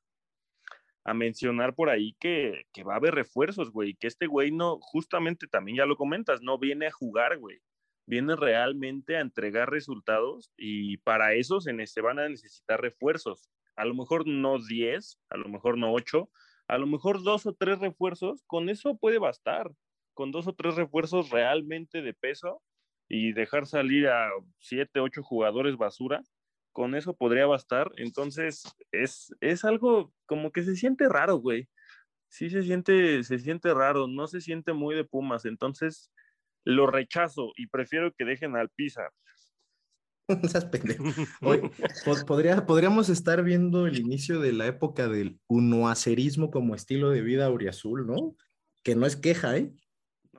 a mencionar por ahí que, que va a haber refuerzos, güey, que este güey no, justamente también ya lo comentas, no viene a jugar, güey, viene realmente a entregar resultados y para eso se, se van a necesitar refuerzos. A lo mejor no 10, a lo mejor no 8, a lo mejor dos o tres refuerzos, con eso puede bastar, con dos o tres refuerzos realmente de peso y dejar salir a siete, ocho jugadores basura, con eso podría bastar. Entonces, es, es algo como que se siente raro, güey. Sí se siente, se siente raro, no se siente muy de Pumas. Entonces, lo rechazo y prefiero que dejen al. [laughs] Esas Hoy, [laughs] podría, podríamos estar viendo el inicio de la época del unoacerismo como estilo de vida auriazul, ¿no? Que no es queja, ¿eh?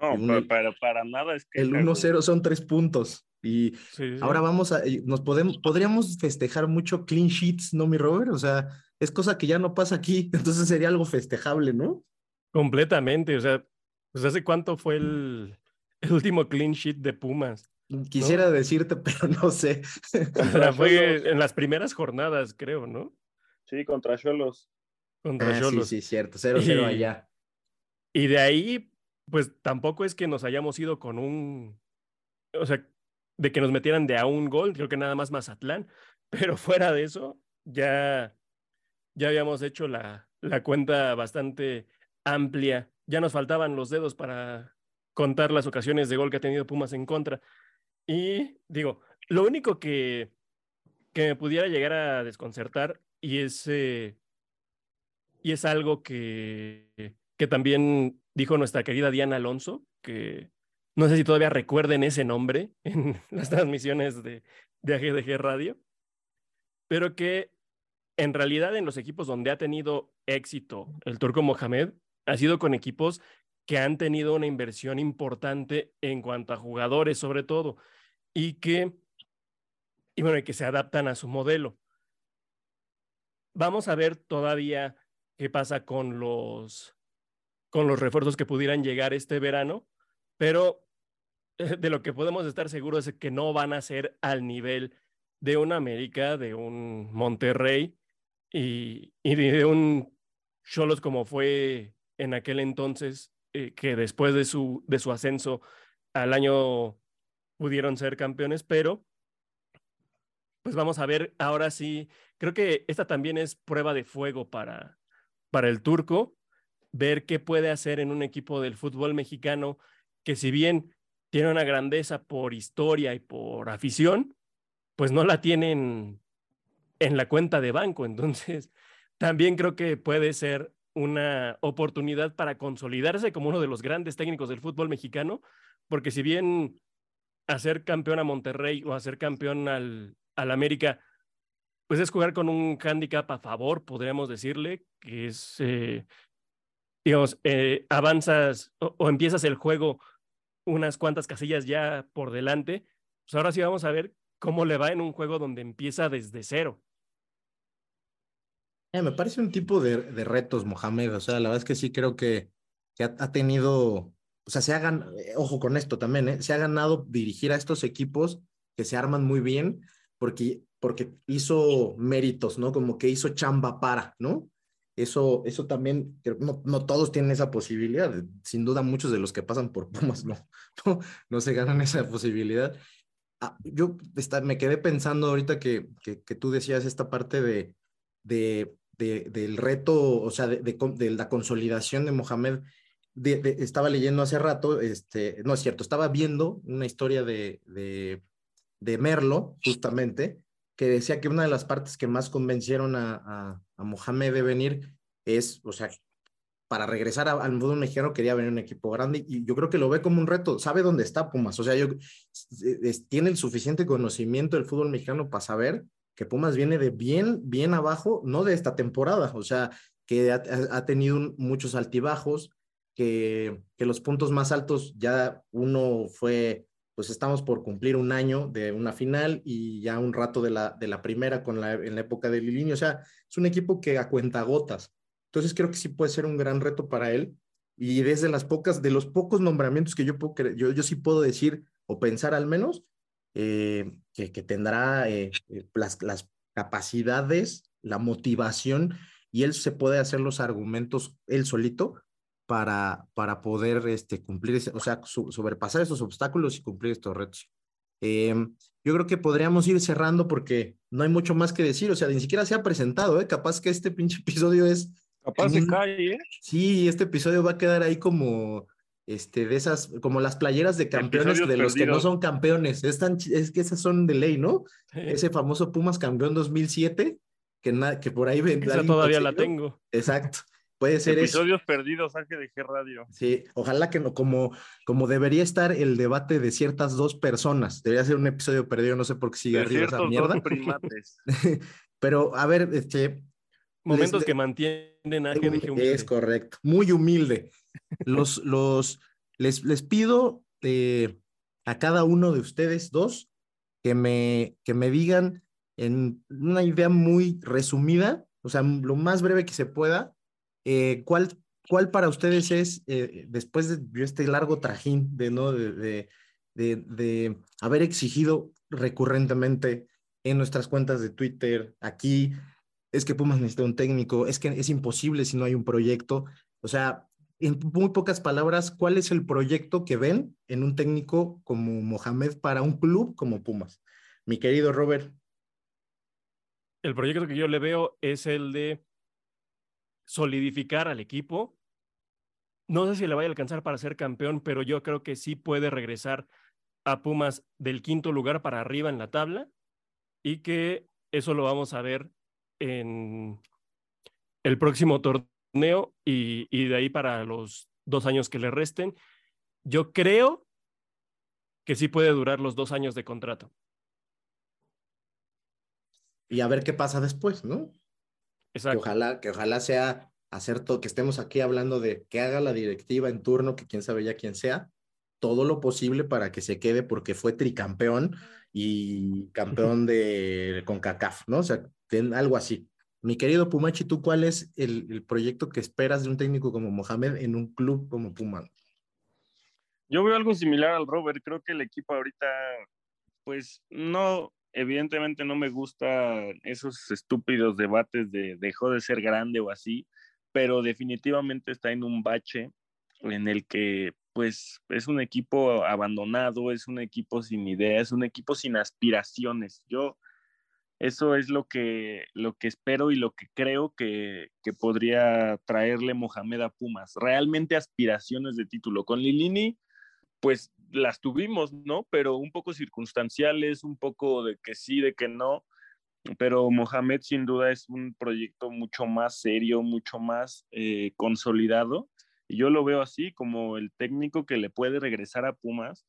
No, pero para, nada es queja. El 1-0 son tres puntos. Y ahora vamos a, nos podemos, podríamos festejar mucho clean sheets, ¿no, mi Robert? O sea, es cosa que ya no pasa aquí, [laughs] entonces sería algo festejable, ¿no? Completamente, o sea, pues hace cuánto fue el, el último clean sheet de Pumas. Quisiera decirte, [laughs] pero no sé. [laughs] fue en las primeras jornadas, creo, ¿no? Sí, contra Cholos. Contra ah, Cholos. Sí, sí, cierto. 0-0 allá. Y de ahí, pues tampoco es que nos hayamos ido con un. O sea, de que nos metieran de a un gol, creo que nada más Mazatlán. [laughs] Pero fuera de eso, ya, ya habíamos hecho la, la cuenta bastante amplia. Ya nos faltaban los dedos para contar las ocasiones de gol que ha tenido Pumas en contra. Y digo, lo único que, que me pudiera llegar a desconcertar y es, eh, y es algo que, que también dijo nuestra querida Diana Alonso, que no sé si todavía recuerden ese nombre [laughs] en las transmisiones de, de AGDG Radio, pero que en realidad en los equipos donde ha tenido éxito el turco Mohamed ha sido con equipos que han tenido una inversión importante en cuanto a jugadores, sobre todo, y que, y bueno, que se adaptan a su modelo. Vamos a ver todavía qué pasa con los, con los refuerzos que pudieran llegar este verano, pero [laughs] de lo que podemos estar seguros es que no van a ser al nivel de un América, de un Monterrey y, de un Cholos como fue en aquel entonces eh, que después de su, ascenso al año pudieron ser campeones, pero pues vamos a ver ahora sí, creo que esta también es prueba de fuego para el turco, ver qué puede hacer en un equipo del fútbol mexicano que si bien tiene una grandeza por historia y por afición, pues no la tienen en la cuenta de banco. Entonces, [laughs] también creo que puede ser una oportunidad para consolidarse como uno de los grandes técnicos del fútbol mexicano, porque si bien hacer campeón a Monterrey o hacer campeón al, al América, pues es jugar con un hándicap a favor, podríamos decirle, que es, eh, digamos, eh, avanzas o, empiezas el juego unas cuantas casillas ya por delante, pues ahora sí vamos a ver cómo le va en un juego donde empieza desde cero. Eh, me parece un tipo de, de, retos, Mohamed. O sea, la verdad es que sí creo que, que ha, tenido, o sea, se hagan, eh, ojo con esto también, ¿eh? se ha ganado dirigir a estos equipos que se arman muy bien porque, porque hizo méritos, ¿no? Como que hizo chamba para, ¿no? Eso, eso también, no, no todos tienen esa posibilidad. Sin duda, muchos de los que pasan por [laughs] Pumas no, no, no se ganan esa posibilidad. Ah, yo está, me quedé pensando ahorita que, que, que tú decías esta parte de, de del reto, o sea, de, la consolidación de Mohamed. estaba leyendo hace rato, este, no es cierto, estaba viendo una historia de, de, Merlo, justamente, que decía que una de las partes que más convencieron a, a, Mohamed de venir es, o sea, para regresar al mundo mexicano quería venir un equipo grande y yo creo que lo ve como un reto, sabe dónde está Pumas, o sea, yo, tiene el suficiente conocimiento del fútbol mexicano para saber que Pumas viene de bien, bien abajo, no de esta temporada, o sea, que ha, tenido muchos altibajos, que, que, los puntos más altos ya uno fue, pues estamos por cumplir un año de una final y ya un rato de la, de la primera con la, en la época de Liliño, o sea, es un equipo que a cuenta gotas. Entonces creo que sí puede ser un gran reto para él y desde las pocas, de los pocos nombramientos que yo, yo sí puedo decir o pensar al menos, eh, que, tendrá eh, eh, las, las, capacidades, la motivación y él se puede hacer los argumentos él solito para, para poder este, cumplir, o sea, sobrepasar esos obstáculos y cumplir estos retos. yo creo que podríamos ir cerrando porque no hay mucho más que decir, o sea, ni siquiera se ha presentado, ¿eh? capaz que este pinche [laughs] episodio es... Capaz de calle, ¿eh? Sí, este episodio va a quedar ahí como este, de esas, como las playeras de campeones Episodios de los que no perdidos. son campeones. Es, tan es que esas son de ley, ¿no? Ese famoso Pumas campeón 2007, que, na- que por ahí. Esa todavía la tengo. Exacto. Puede ser eso. Episodios perdidos, AGDG Radio. Sí, ojalá que no, como, como debería estar el debate de ciertas dos personas. Debería ser un episodio perdido, no sé por qué sigue De arriba esa mierda. dos primates. [laughs] Pero, a ver, este, Momentos les- que mantienen a GDG humilde. Es correcto, muy humilde. Los, los, les, les pido eh, a cada uno de ustedes dos que me, que me digan en una idea muy resumida, o sea, lo más breve que se pueda, eh, cuál, cuál para ustedes es, eh, después de este largo trajín de, ¿no? de, de, de, de haber exigido recurrentemente en nuestras cuentas de Twitter, aquí, es que Pumas necesita un técnico, es que es imposible si no hay un proyecto. O sea, en muy pocas palabras, ¿cuál es el proyecto que ven en un técnico como Mohamed para un club como Pumas? Mi querido Robert. El proyecto que yo le veo es el de solidificar al equipo. No sé si le vaya a alcanzar para ser campeón, pero yo creo que sí puede regresar a Pumas del quinto lugar para arriba en la tabla y que eso lo vamos a ver en el próximo torneo y, y de ahí para los dos años que le resten. Yo creo que sí puede durar los dos años de contrato. Y a ver qué pasa después, ¿no? Que ojalá, que ojalá sea hacer todo, que estemos aquí hablando de que haga la directiva en turno, que quién sabe ya quién sea, todo lo posible para que se quede porque fue tricampeón y campeón [laughs] de CONCACAF, ¿no? O sea, ten- algo así. Mi querido Pumachi, ¿tú cuál es el, el proyecto que esperas de un técnico como Mohamed en un club como Pumas? Yo veo algo similar al Robert. Creo que el equipo ahorita, pues no, evidentemente no me gusta esos estúpidos debates de dejó de ser grande o así, pero definitivamente está en un bache en el que pues es un equipo abandonado, es un equipo sin ideas, es un equipo sin aspiraciones. Yo eso es lo que, lo que espero y lo que creo que, que podría traerle Mohamed a Pumas. Realmente aspiraciones de título. Con Lilini, pues las tuvimos, ¿no? Pero un poco circunstanciales, un poco de que sí, de que no. Pero Mohamed sin duda es un proyecto mucho más serio, mucho más eh, consolidado. Y yo lo veo así como el técnico que le puede regresar a Pumas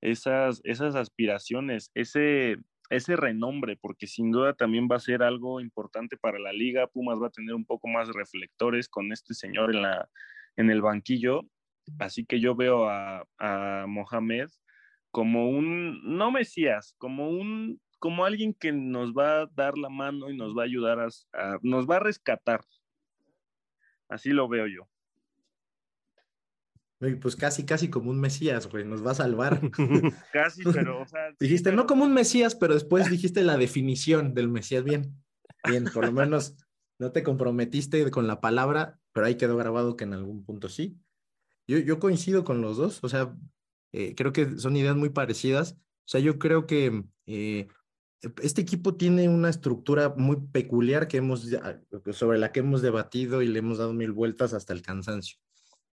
esas, esas aspiraciones, ese, ese renombre, porque sin duda también va a ser algo importante para la liga. Pumas va a tener un poco más reflectores con este señor en, la, en el banquillo. Así que yo veo a, a Mohamed como un, no Mesías, como un, como alguien que nos va a dar la mano y nos va a ayudar a, a nos va a rescatar. Así lo veo yo. Pues casi, casi como un Mesías, güey, nos va a salvar. [laughs] Casi, [laughs] pero, o sea, dijiste, pero- no como un Mesías, pero después dijiste la definición del Mesías. Bien, bien, por lo menos no te comprometiste con la palabra, pero ahí quedó grabado que en algún punto sí. Yo, yo coincido con los dos, o sea, eh, creo que son ideas muy parecidas. O sea, yo creo que eh, este equipo tiene una estructura muy peculiar que hemos, sobre la que hemos debatido y le hemos dado mil vueltas hasta el cansancio.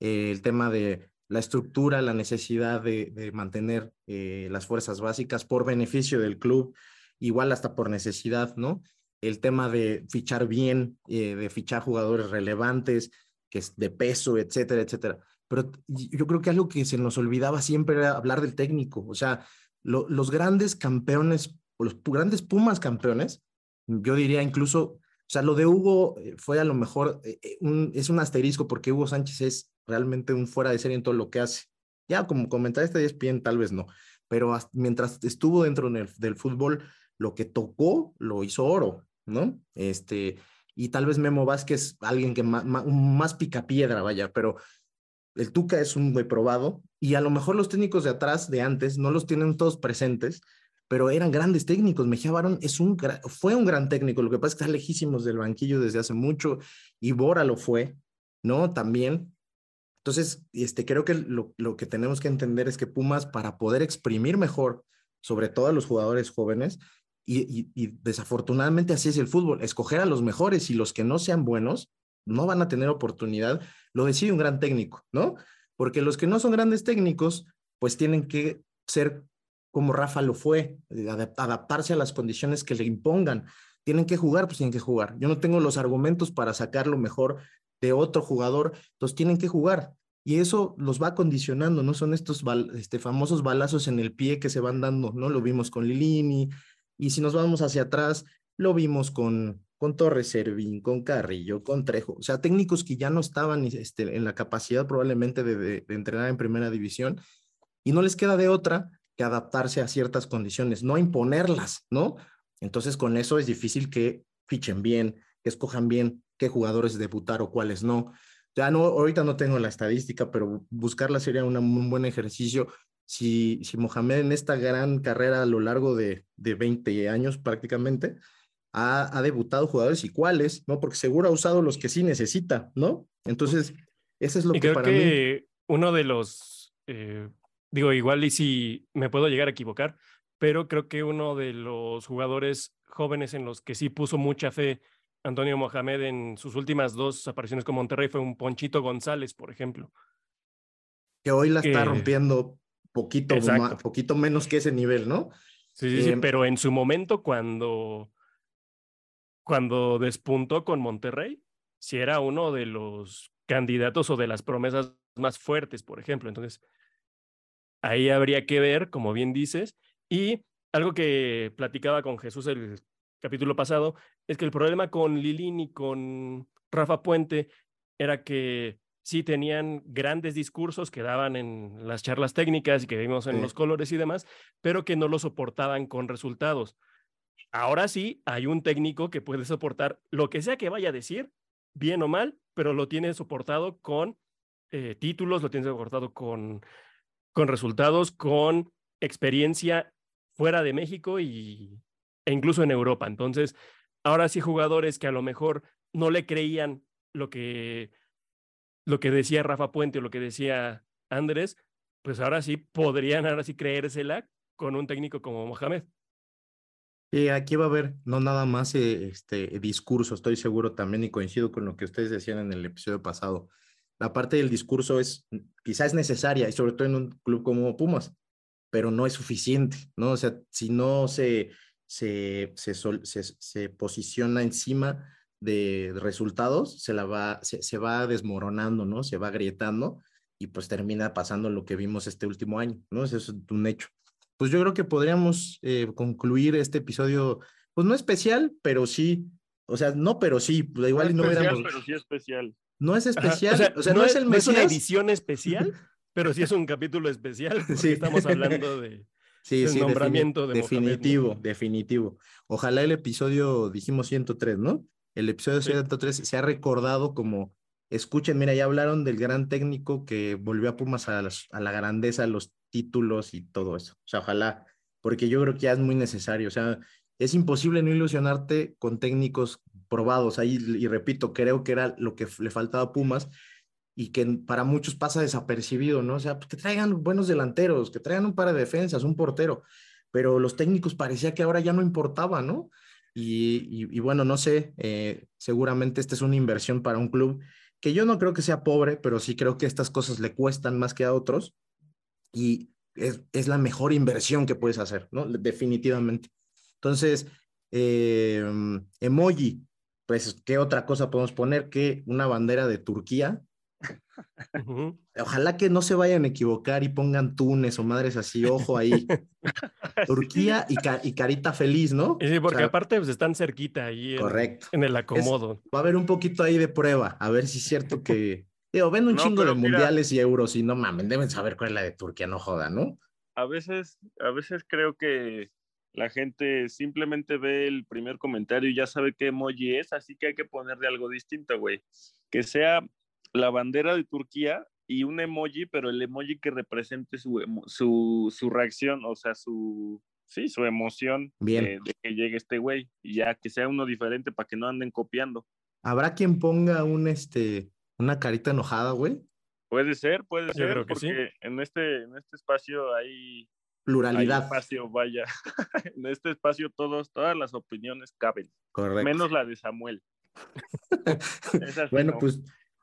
Eh, el tema de la estructura, la necesidad de, de mantener eh, las fuerzas básicas por beneficio del club, igual hasta por necesidad, ¿no? El tema de fichar bien, eh, de fichar jugadores relevantes, que es de peso, etcétera, etcétera. Pero yo creo que algo que se nos olvidaba siempre era hablar del técnico. O sea, lo- los grandes campeones, o los grandes Pumas campeones, yo diría incluso, o sea, lo de Hugo eh, fue a lo mejor, eh, eh, un, es un asterisco porque Hugo Sánchez es realmente un fuera de serie en todo lo que hace. Ya como comentarista de ESPN tal vez no, pero mientras estuvo dentro del, fútbol, lo que tocó lo hizo oro, ¿no? Este, y tal vez Memo Vázquez, alguien que más, más picapiedra, vaya, pero el Tuca es un güey probado y a lo mejor los técnicos de atrás, de antes, no los tienen todos presentes, pero eran grandes técnicos. Mejía Barón es un, fue un gran técnico, lo que pasa es que está lejísimos del banquillo desde hace mucho y Bora lo fue, ¿no? También. Entonces, este, creo que lo, que tenemos que entender es que Pumas, para poder exprimir mejor, sobre todo a los jugadores jóvenes, y desafortunadamente así es el fútbol, escoger a los mejores y los que no sean buenos no van a tener oportunidad, lo decide un gran técnico, ¿no? porque los que no son grandes técnicos, pues tienen que ser como Rafa lo fue, adaptarse a las condiciones que le impongan. Tienen que jugar, pues tienen que jugar. Yo no tengo los argumentos para sacar lo mejor de otro jugador, entonces tienen que jugar. Y eso los va condicionando, ¿no? Son estos este, famosos balazos en el pie que se van dando, ¿no? Lo vimos con Lilini, y si nos vamos hacia atrás, lo vimos con, con Torres Servín, con Carrillo, con Trejo, o sea, técnicos que ya no estaban este, en la capacidad probablemente de, de, entrenar en primera división y no les queda de otra que adaptarse a ciertas condiciones, no imponerlas, ¿no? Entonces con eso es difícil que fichen bien, que escojan bien qué jugadores debutar o cuáles no. Ya no, ahorita no tengo la estadística, pero buscarla sería un buen ejercicio. Si, si Mohamed en esta gran carrera a lo largo de, de 20 años prácticamente, ha, debutado jugadores y cuáles, ¿no? Porque seguro ha usado los que sí necesita, ¿no? Entonces, eso es lo y que creo que uno de los, eh, digo, igual y si me puedo llegar a equivocar, pero creo que uno de los jugadores jóvenes en los que sí puso mucha fe Antonio Mohamed en sus últimas dos apariciones con Monterrey fue un Ponchito González, por ejemplo. Que hoy la está rompiendo poquito, poquito menos que ese nivel, ¿no? Sí, sí, sí, em, pero en su momento cuando cuando despuntó con Monterrey, si era uno de los candidatos o de las promesas más fuertes, por ejemplo. Entonces, ahí habría que ver, como bien dices, y algo que platicaba con Jesús el capítulo pasado, es que el problema con Lilín y con Rafa Puente era que sí tenían grandes discursos que daban en las charlas técnicas y que vimos en los colores y demás, pero que no lo soportaban con resultados. Ahora sí, hay un técnico que puede soportar lo que sea que vaya a decir, bien o mal, pero lo tiene soportado con eh, títulos, lo tiene soportado con, con resultados, con experiencia fuera de México y, e incluso en Europa. Entonces, ahora sí jugadores que a lo mejor no le creían lo que, lo que decía Rafa Puente o lo que decía Andrés, pues ahora sí podrían ahora sí creérsela con un técnico como Mohamed. Y aquí va a haber no nada más eh, este discurso, estoy seguro también y coincido con lo que ustedes decían en el episodio pasado. La parte del discurso es quizás es necesaria y sobre todo en un club como Pumas, pero no es suficiente, ¿no? O sea, si no se, se, se, se, posiciona encima de resultados, se, la va, se va desmoronando, ¿no? Se va agrietando y pues termina pasando lo que vimos este último año, ¿no? Eso es un hecho pues yo creo que podríamos eh, concluir este episodio, pues no especial, pero sí, o sea, no, pero sí, pues igual no, especial, pero sí especial. No es especial, o sea, no, es, el es una edición especial, [laughs] pero sí es un capítulo especial, [laughs] sí. estamos hablando [laughs] de... Sí, sí, nombramiento de definitivo, definitivo. Ojalá el episodio, dijimos 103, ¿no? El episodio 103 se ha recordado como, escuchen, mira, ya hablaron del gran técnico que volvió a Pumas a, la grandeza, los títulos y todo eso. O sea, ojalá, porque yo creo que ya es muy necesario. O sea, es imposible no ilusionarte con técnicos probados. Ahí, y repito, creo que era lo que le faltaba a Pumas y que para muchos pasa desapercibido, ¿no? O sea, pues que traigan buenos delanteros, que traigan un par de defensas, un portero, pero los técnicos parecía que ahora ya no importaba, ¿no? Y, y, bueno, no sé, eh, seguramente esta es una inversión para un club que yo no creo que sea pobre, pero sí creo que estas cosas le cuestan más que a otros y es, es, la mejor inversión que puedes hacer, ¿no? Definitivamente. Entonces, eh, emoji, pues, ¿qué otra cosa podemos poner que una bandera de Turquía? Ojalá que no se vayan a equivocar y pongan Túnez o madres así, ojo ahí. [laughs] Turquía y, y, carita feliz, ¿no? Sí, porque aparte pues, están cerquita ahí correcto. en el acomodo. va a haber un poquito ahí de prueba, a ver si es cierto que, [laughs] Digo, ven un chingo de mundiales y euros y no mamen, deben saber cuál es la de Turquía, no joda, ¿no? A veces, a veces creo que la gente simplemente ve el primer comentario y ya sabe qué emoji es, así que hay que ponerle algo distinto, güey. Que sea la bandera de Turquía y un emoji, pero el emoji que represente su, su, su reacción, o sea, su, sí, su emoción De, de, que llegue este güey, y ya que sea uno diferente para que no anden copiando. Habrá quien ponga un, este, una carita enojada, güey. Puede ser, puede ser, porque en, este, en este espacio hay pluralidad. espacio, vaya. [laughs] en este espacio todos, todas las opiniones caben. Correcto. Menos la de Samuel. [laughs] bueno, pues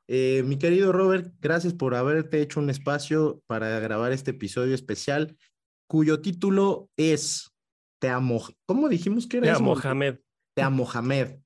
Eh, mi querido Robert, gracias por haberte hecho un espacio para grabar este episodio especial, cuyo título es Te amo. ¿Cómo dijimos que era? Te amo, Mohamed. Te amo, Mohamed.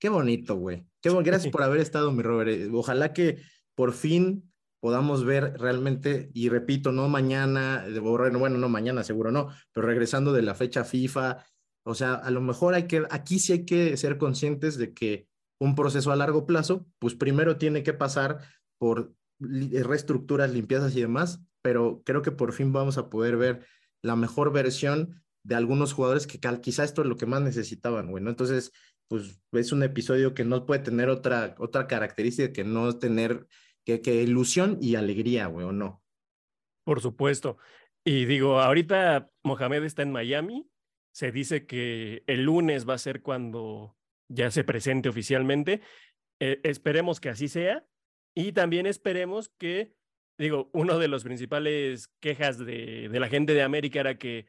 Qué bonito, güey. Qué bon... Gracias por haber estado, mi Robert. Eh, Ojalá que por fin podamos ver realmente, y repito, no mañana, bueno, no mañana seguro no, pero regresando de la fecha FIFA, o sea, a lo mejor hay que, aquí sí hay que ser conscientes de que un proceso a largo plazo, pues primero tiene que pasar por reestructuras, limpiezas y demás, pero creo que por fin vamos a poder ver la mejor versión de algunos jugadores que quizá esto es lo que más necesitaban, güey, ¿no? Entonces, pues es un episodio que no puede tener otra, otra característica que no tener que, que ilusión y alegría, güey, ¿o no? Por supuesto. Y digo, ahorita Mohamed está en Miami. Se dice que el lunes va a ser cuando ya se presente oficialmente. Eh, esperemos que así sea. Y también esperemos que, digo, uno de los principales quejas de, de la gente de América era que,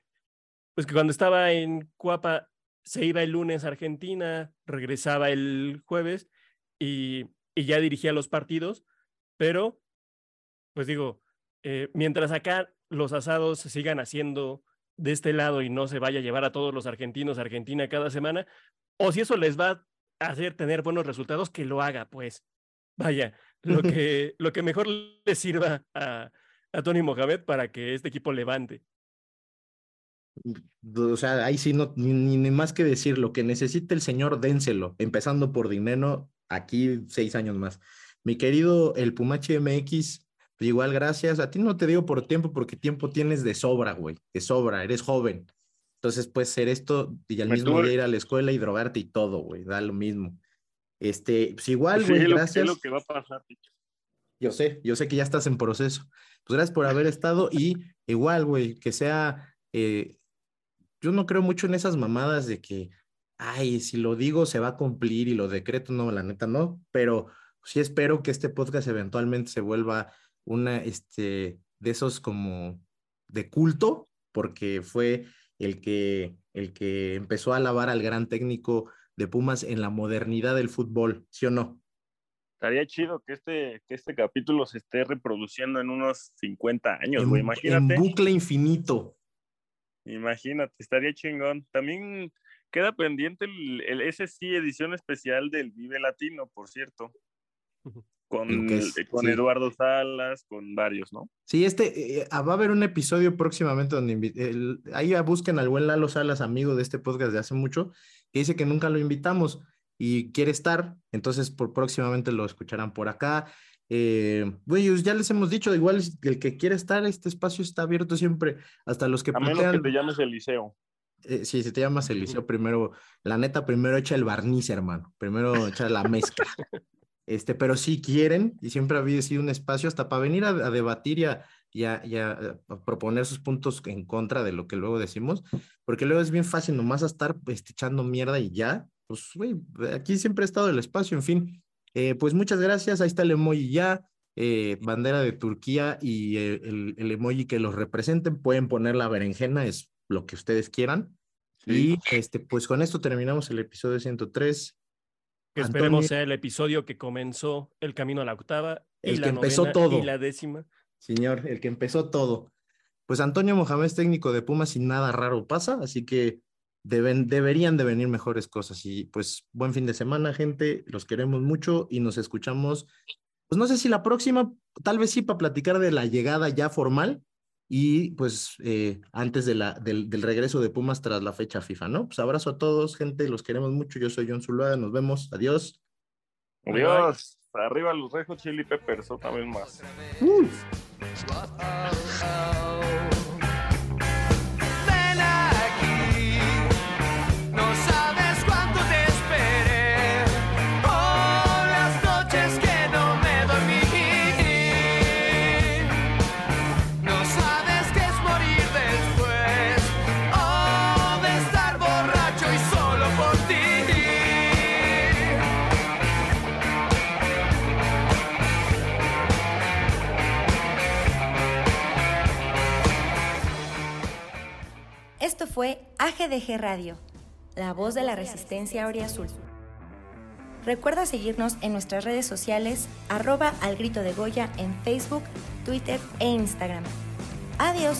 pues que cuando estaba en Cuapa se iba el lunes a Argentina, regresaba el jueves y, y ya dirigía los partidos pero, pues digo, eh, mientras acá los asados sigan haciendo de este lado y no se vaya a llevar a todos los argentinos a Argentina cada semana, o si eso les va a hacer tener buenos resultados, que lo haga, pues. Vaya, lo que, lo que mejor le sirva a, a Tony Mohamed para que este equipo levante. O sea, ahí sí no, ni, ni, más que decir, lo que necesita el señor, dénselo, empezando por dinero, aquí seis años más. Mi querido el Pumachi MX, igual gracias. A ti no te digo por tiempo, porque tiempo tienes de sobra, güey, de sobra, eres joven. Entonces puedes ser esto y al Me mismo día ir a la escuela y drogarte y todo, güey, da lo mismo. Este, pues igual, Sí, güey, lo- gracias. es lo que va a pasar. Picho. Yo sé, yo sé que ya estás en proceso. Pues gracias por haber estado y igual, güey, que sea, eh, yo no creo mucho en esas mamadas de que, ay, si lo digo se va a cumplir y lo decreto, no, la neta no, pero sí espero que este podcast eventualmente se vuelva una, este, de esos como de culto, porque fue el que, el que empezó a alabar al gran técnico de Pumas en la modernidad del fútbol, ¿sí o no? Estaría chido que este, que este capítulo se esté reproduciendo en unos 50 años, en, güey. en Imagínate. bucle infinito. Imagínate, estaría chingón. También queda pendiente el, el ese sí edición especial del Vive Latino, por cierto. [laughs] Con, es- con sí. Eduardo Salas, con varios, ¿no? Sí, este, eh, va a haber un episodio próximamente donde el- ahí busquen al buen Lalo Salas, amigo de este podcast de hace mucho, que dice que nunca lo invitamos y quiere estar, entonces por próximamente lo escucharán por acá. Eh, güey, ya les hemos dicho, igual el que quiere estar, este espacio está abierto siempre, hasta los que A menos que te llames Eliseo. eh, sí, si te llamas Eliseo, [laughs] primero, la neta, primero echa el barniz, hermano, primero echa la mezcla. [laughs] Este, pero si quieren, y siempre había sido un espacio hasta para venir a, a debatir y a, y a- y a- a proponer sus puntos en contra de lo que luego decimos, porque luego es bien fácil nomás a estar este, echando mierda y ya, pues, güey, aquí siempre ha estado el espacio, en fin. Eh, pues muchas gracias, ahí está el emoji ya, eh, bandera de Turquía y eh, el, el emoji que los representen, pueden poner la berenjena, es lo que ustedes quieran. Sí. Y este, pues con esto terminamos el episodio 103. Que esperemos Antonio- sea el episodio que comenzó el camino a la octava y El la que empezó novena todo. y la décima. Señor, el que empezó todo. Pues Antonio Mohamed es técnico de Pumas y nada raro pasa, así que deben, deberían de venir mejores cosas. Y pues buen fin de semana, gente. Los queremos mucho y nos escuchamos. Pues no sé si la próxima, tal vez sí para platicar de la llegada ya formal y pues eh, antes de la, del, del regreso de Pumas tras la fecha FIFA, ¿no? Pues abrazo a todos, gente. Los queremos mucho. Yo soy John Zuluaga. Nos vemos. Adiós. Adiós. Arriba los Red Hot Chili Peppers, otra vez más. Fue AGDG Radio, la voz de la resistencia Azul. Recuerda seguirnos en nuestras redes sociales, arroba al grito de Goya en Facebook, Twitter e Instagram. Adiós.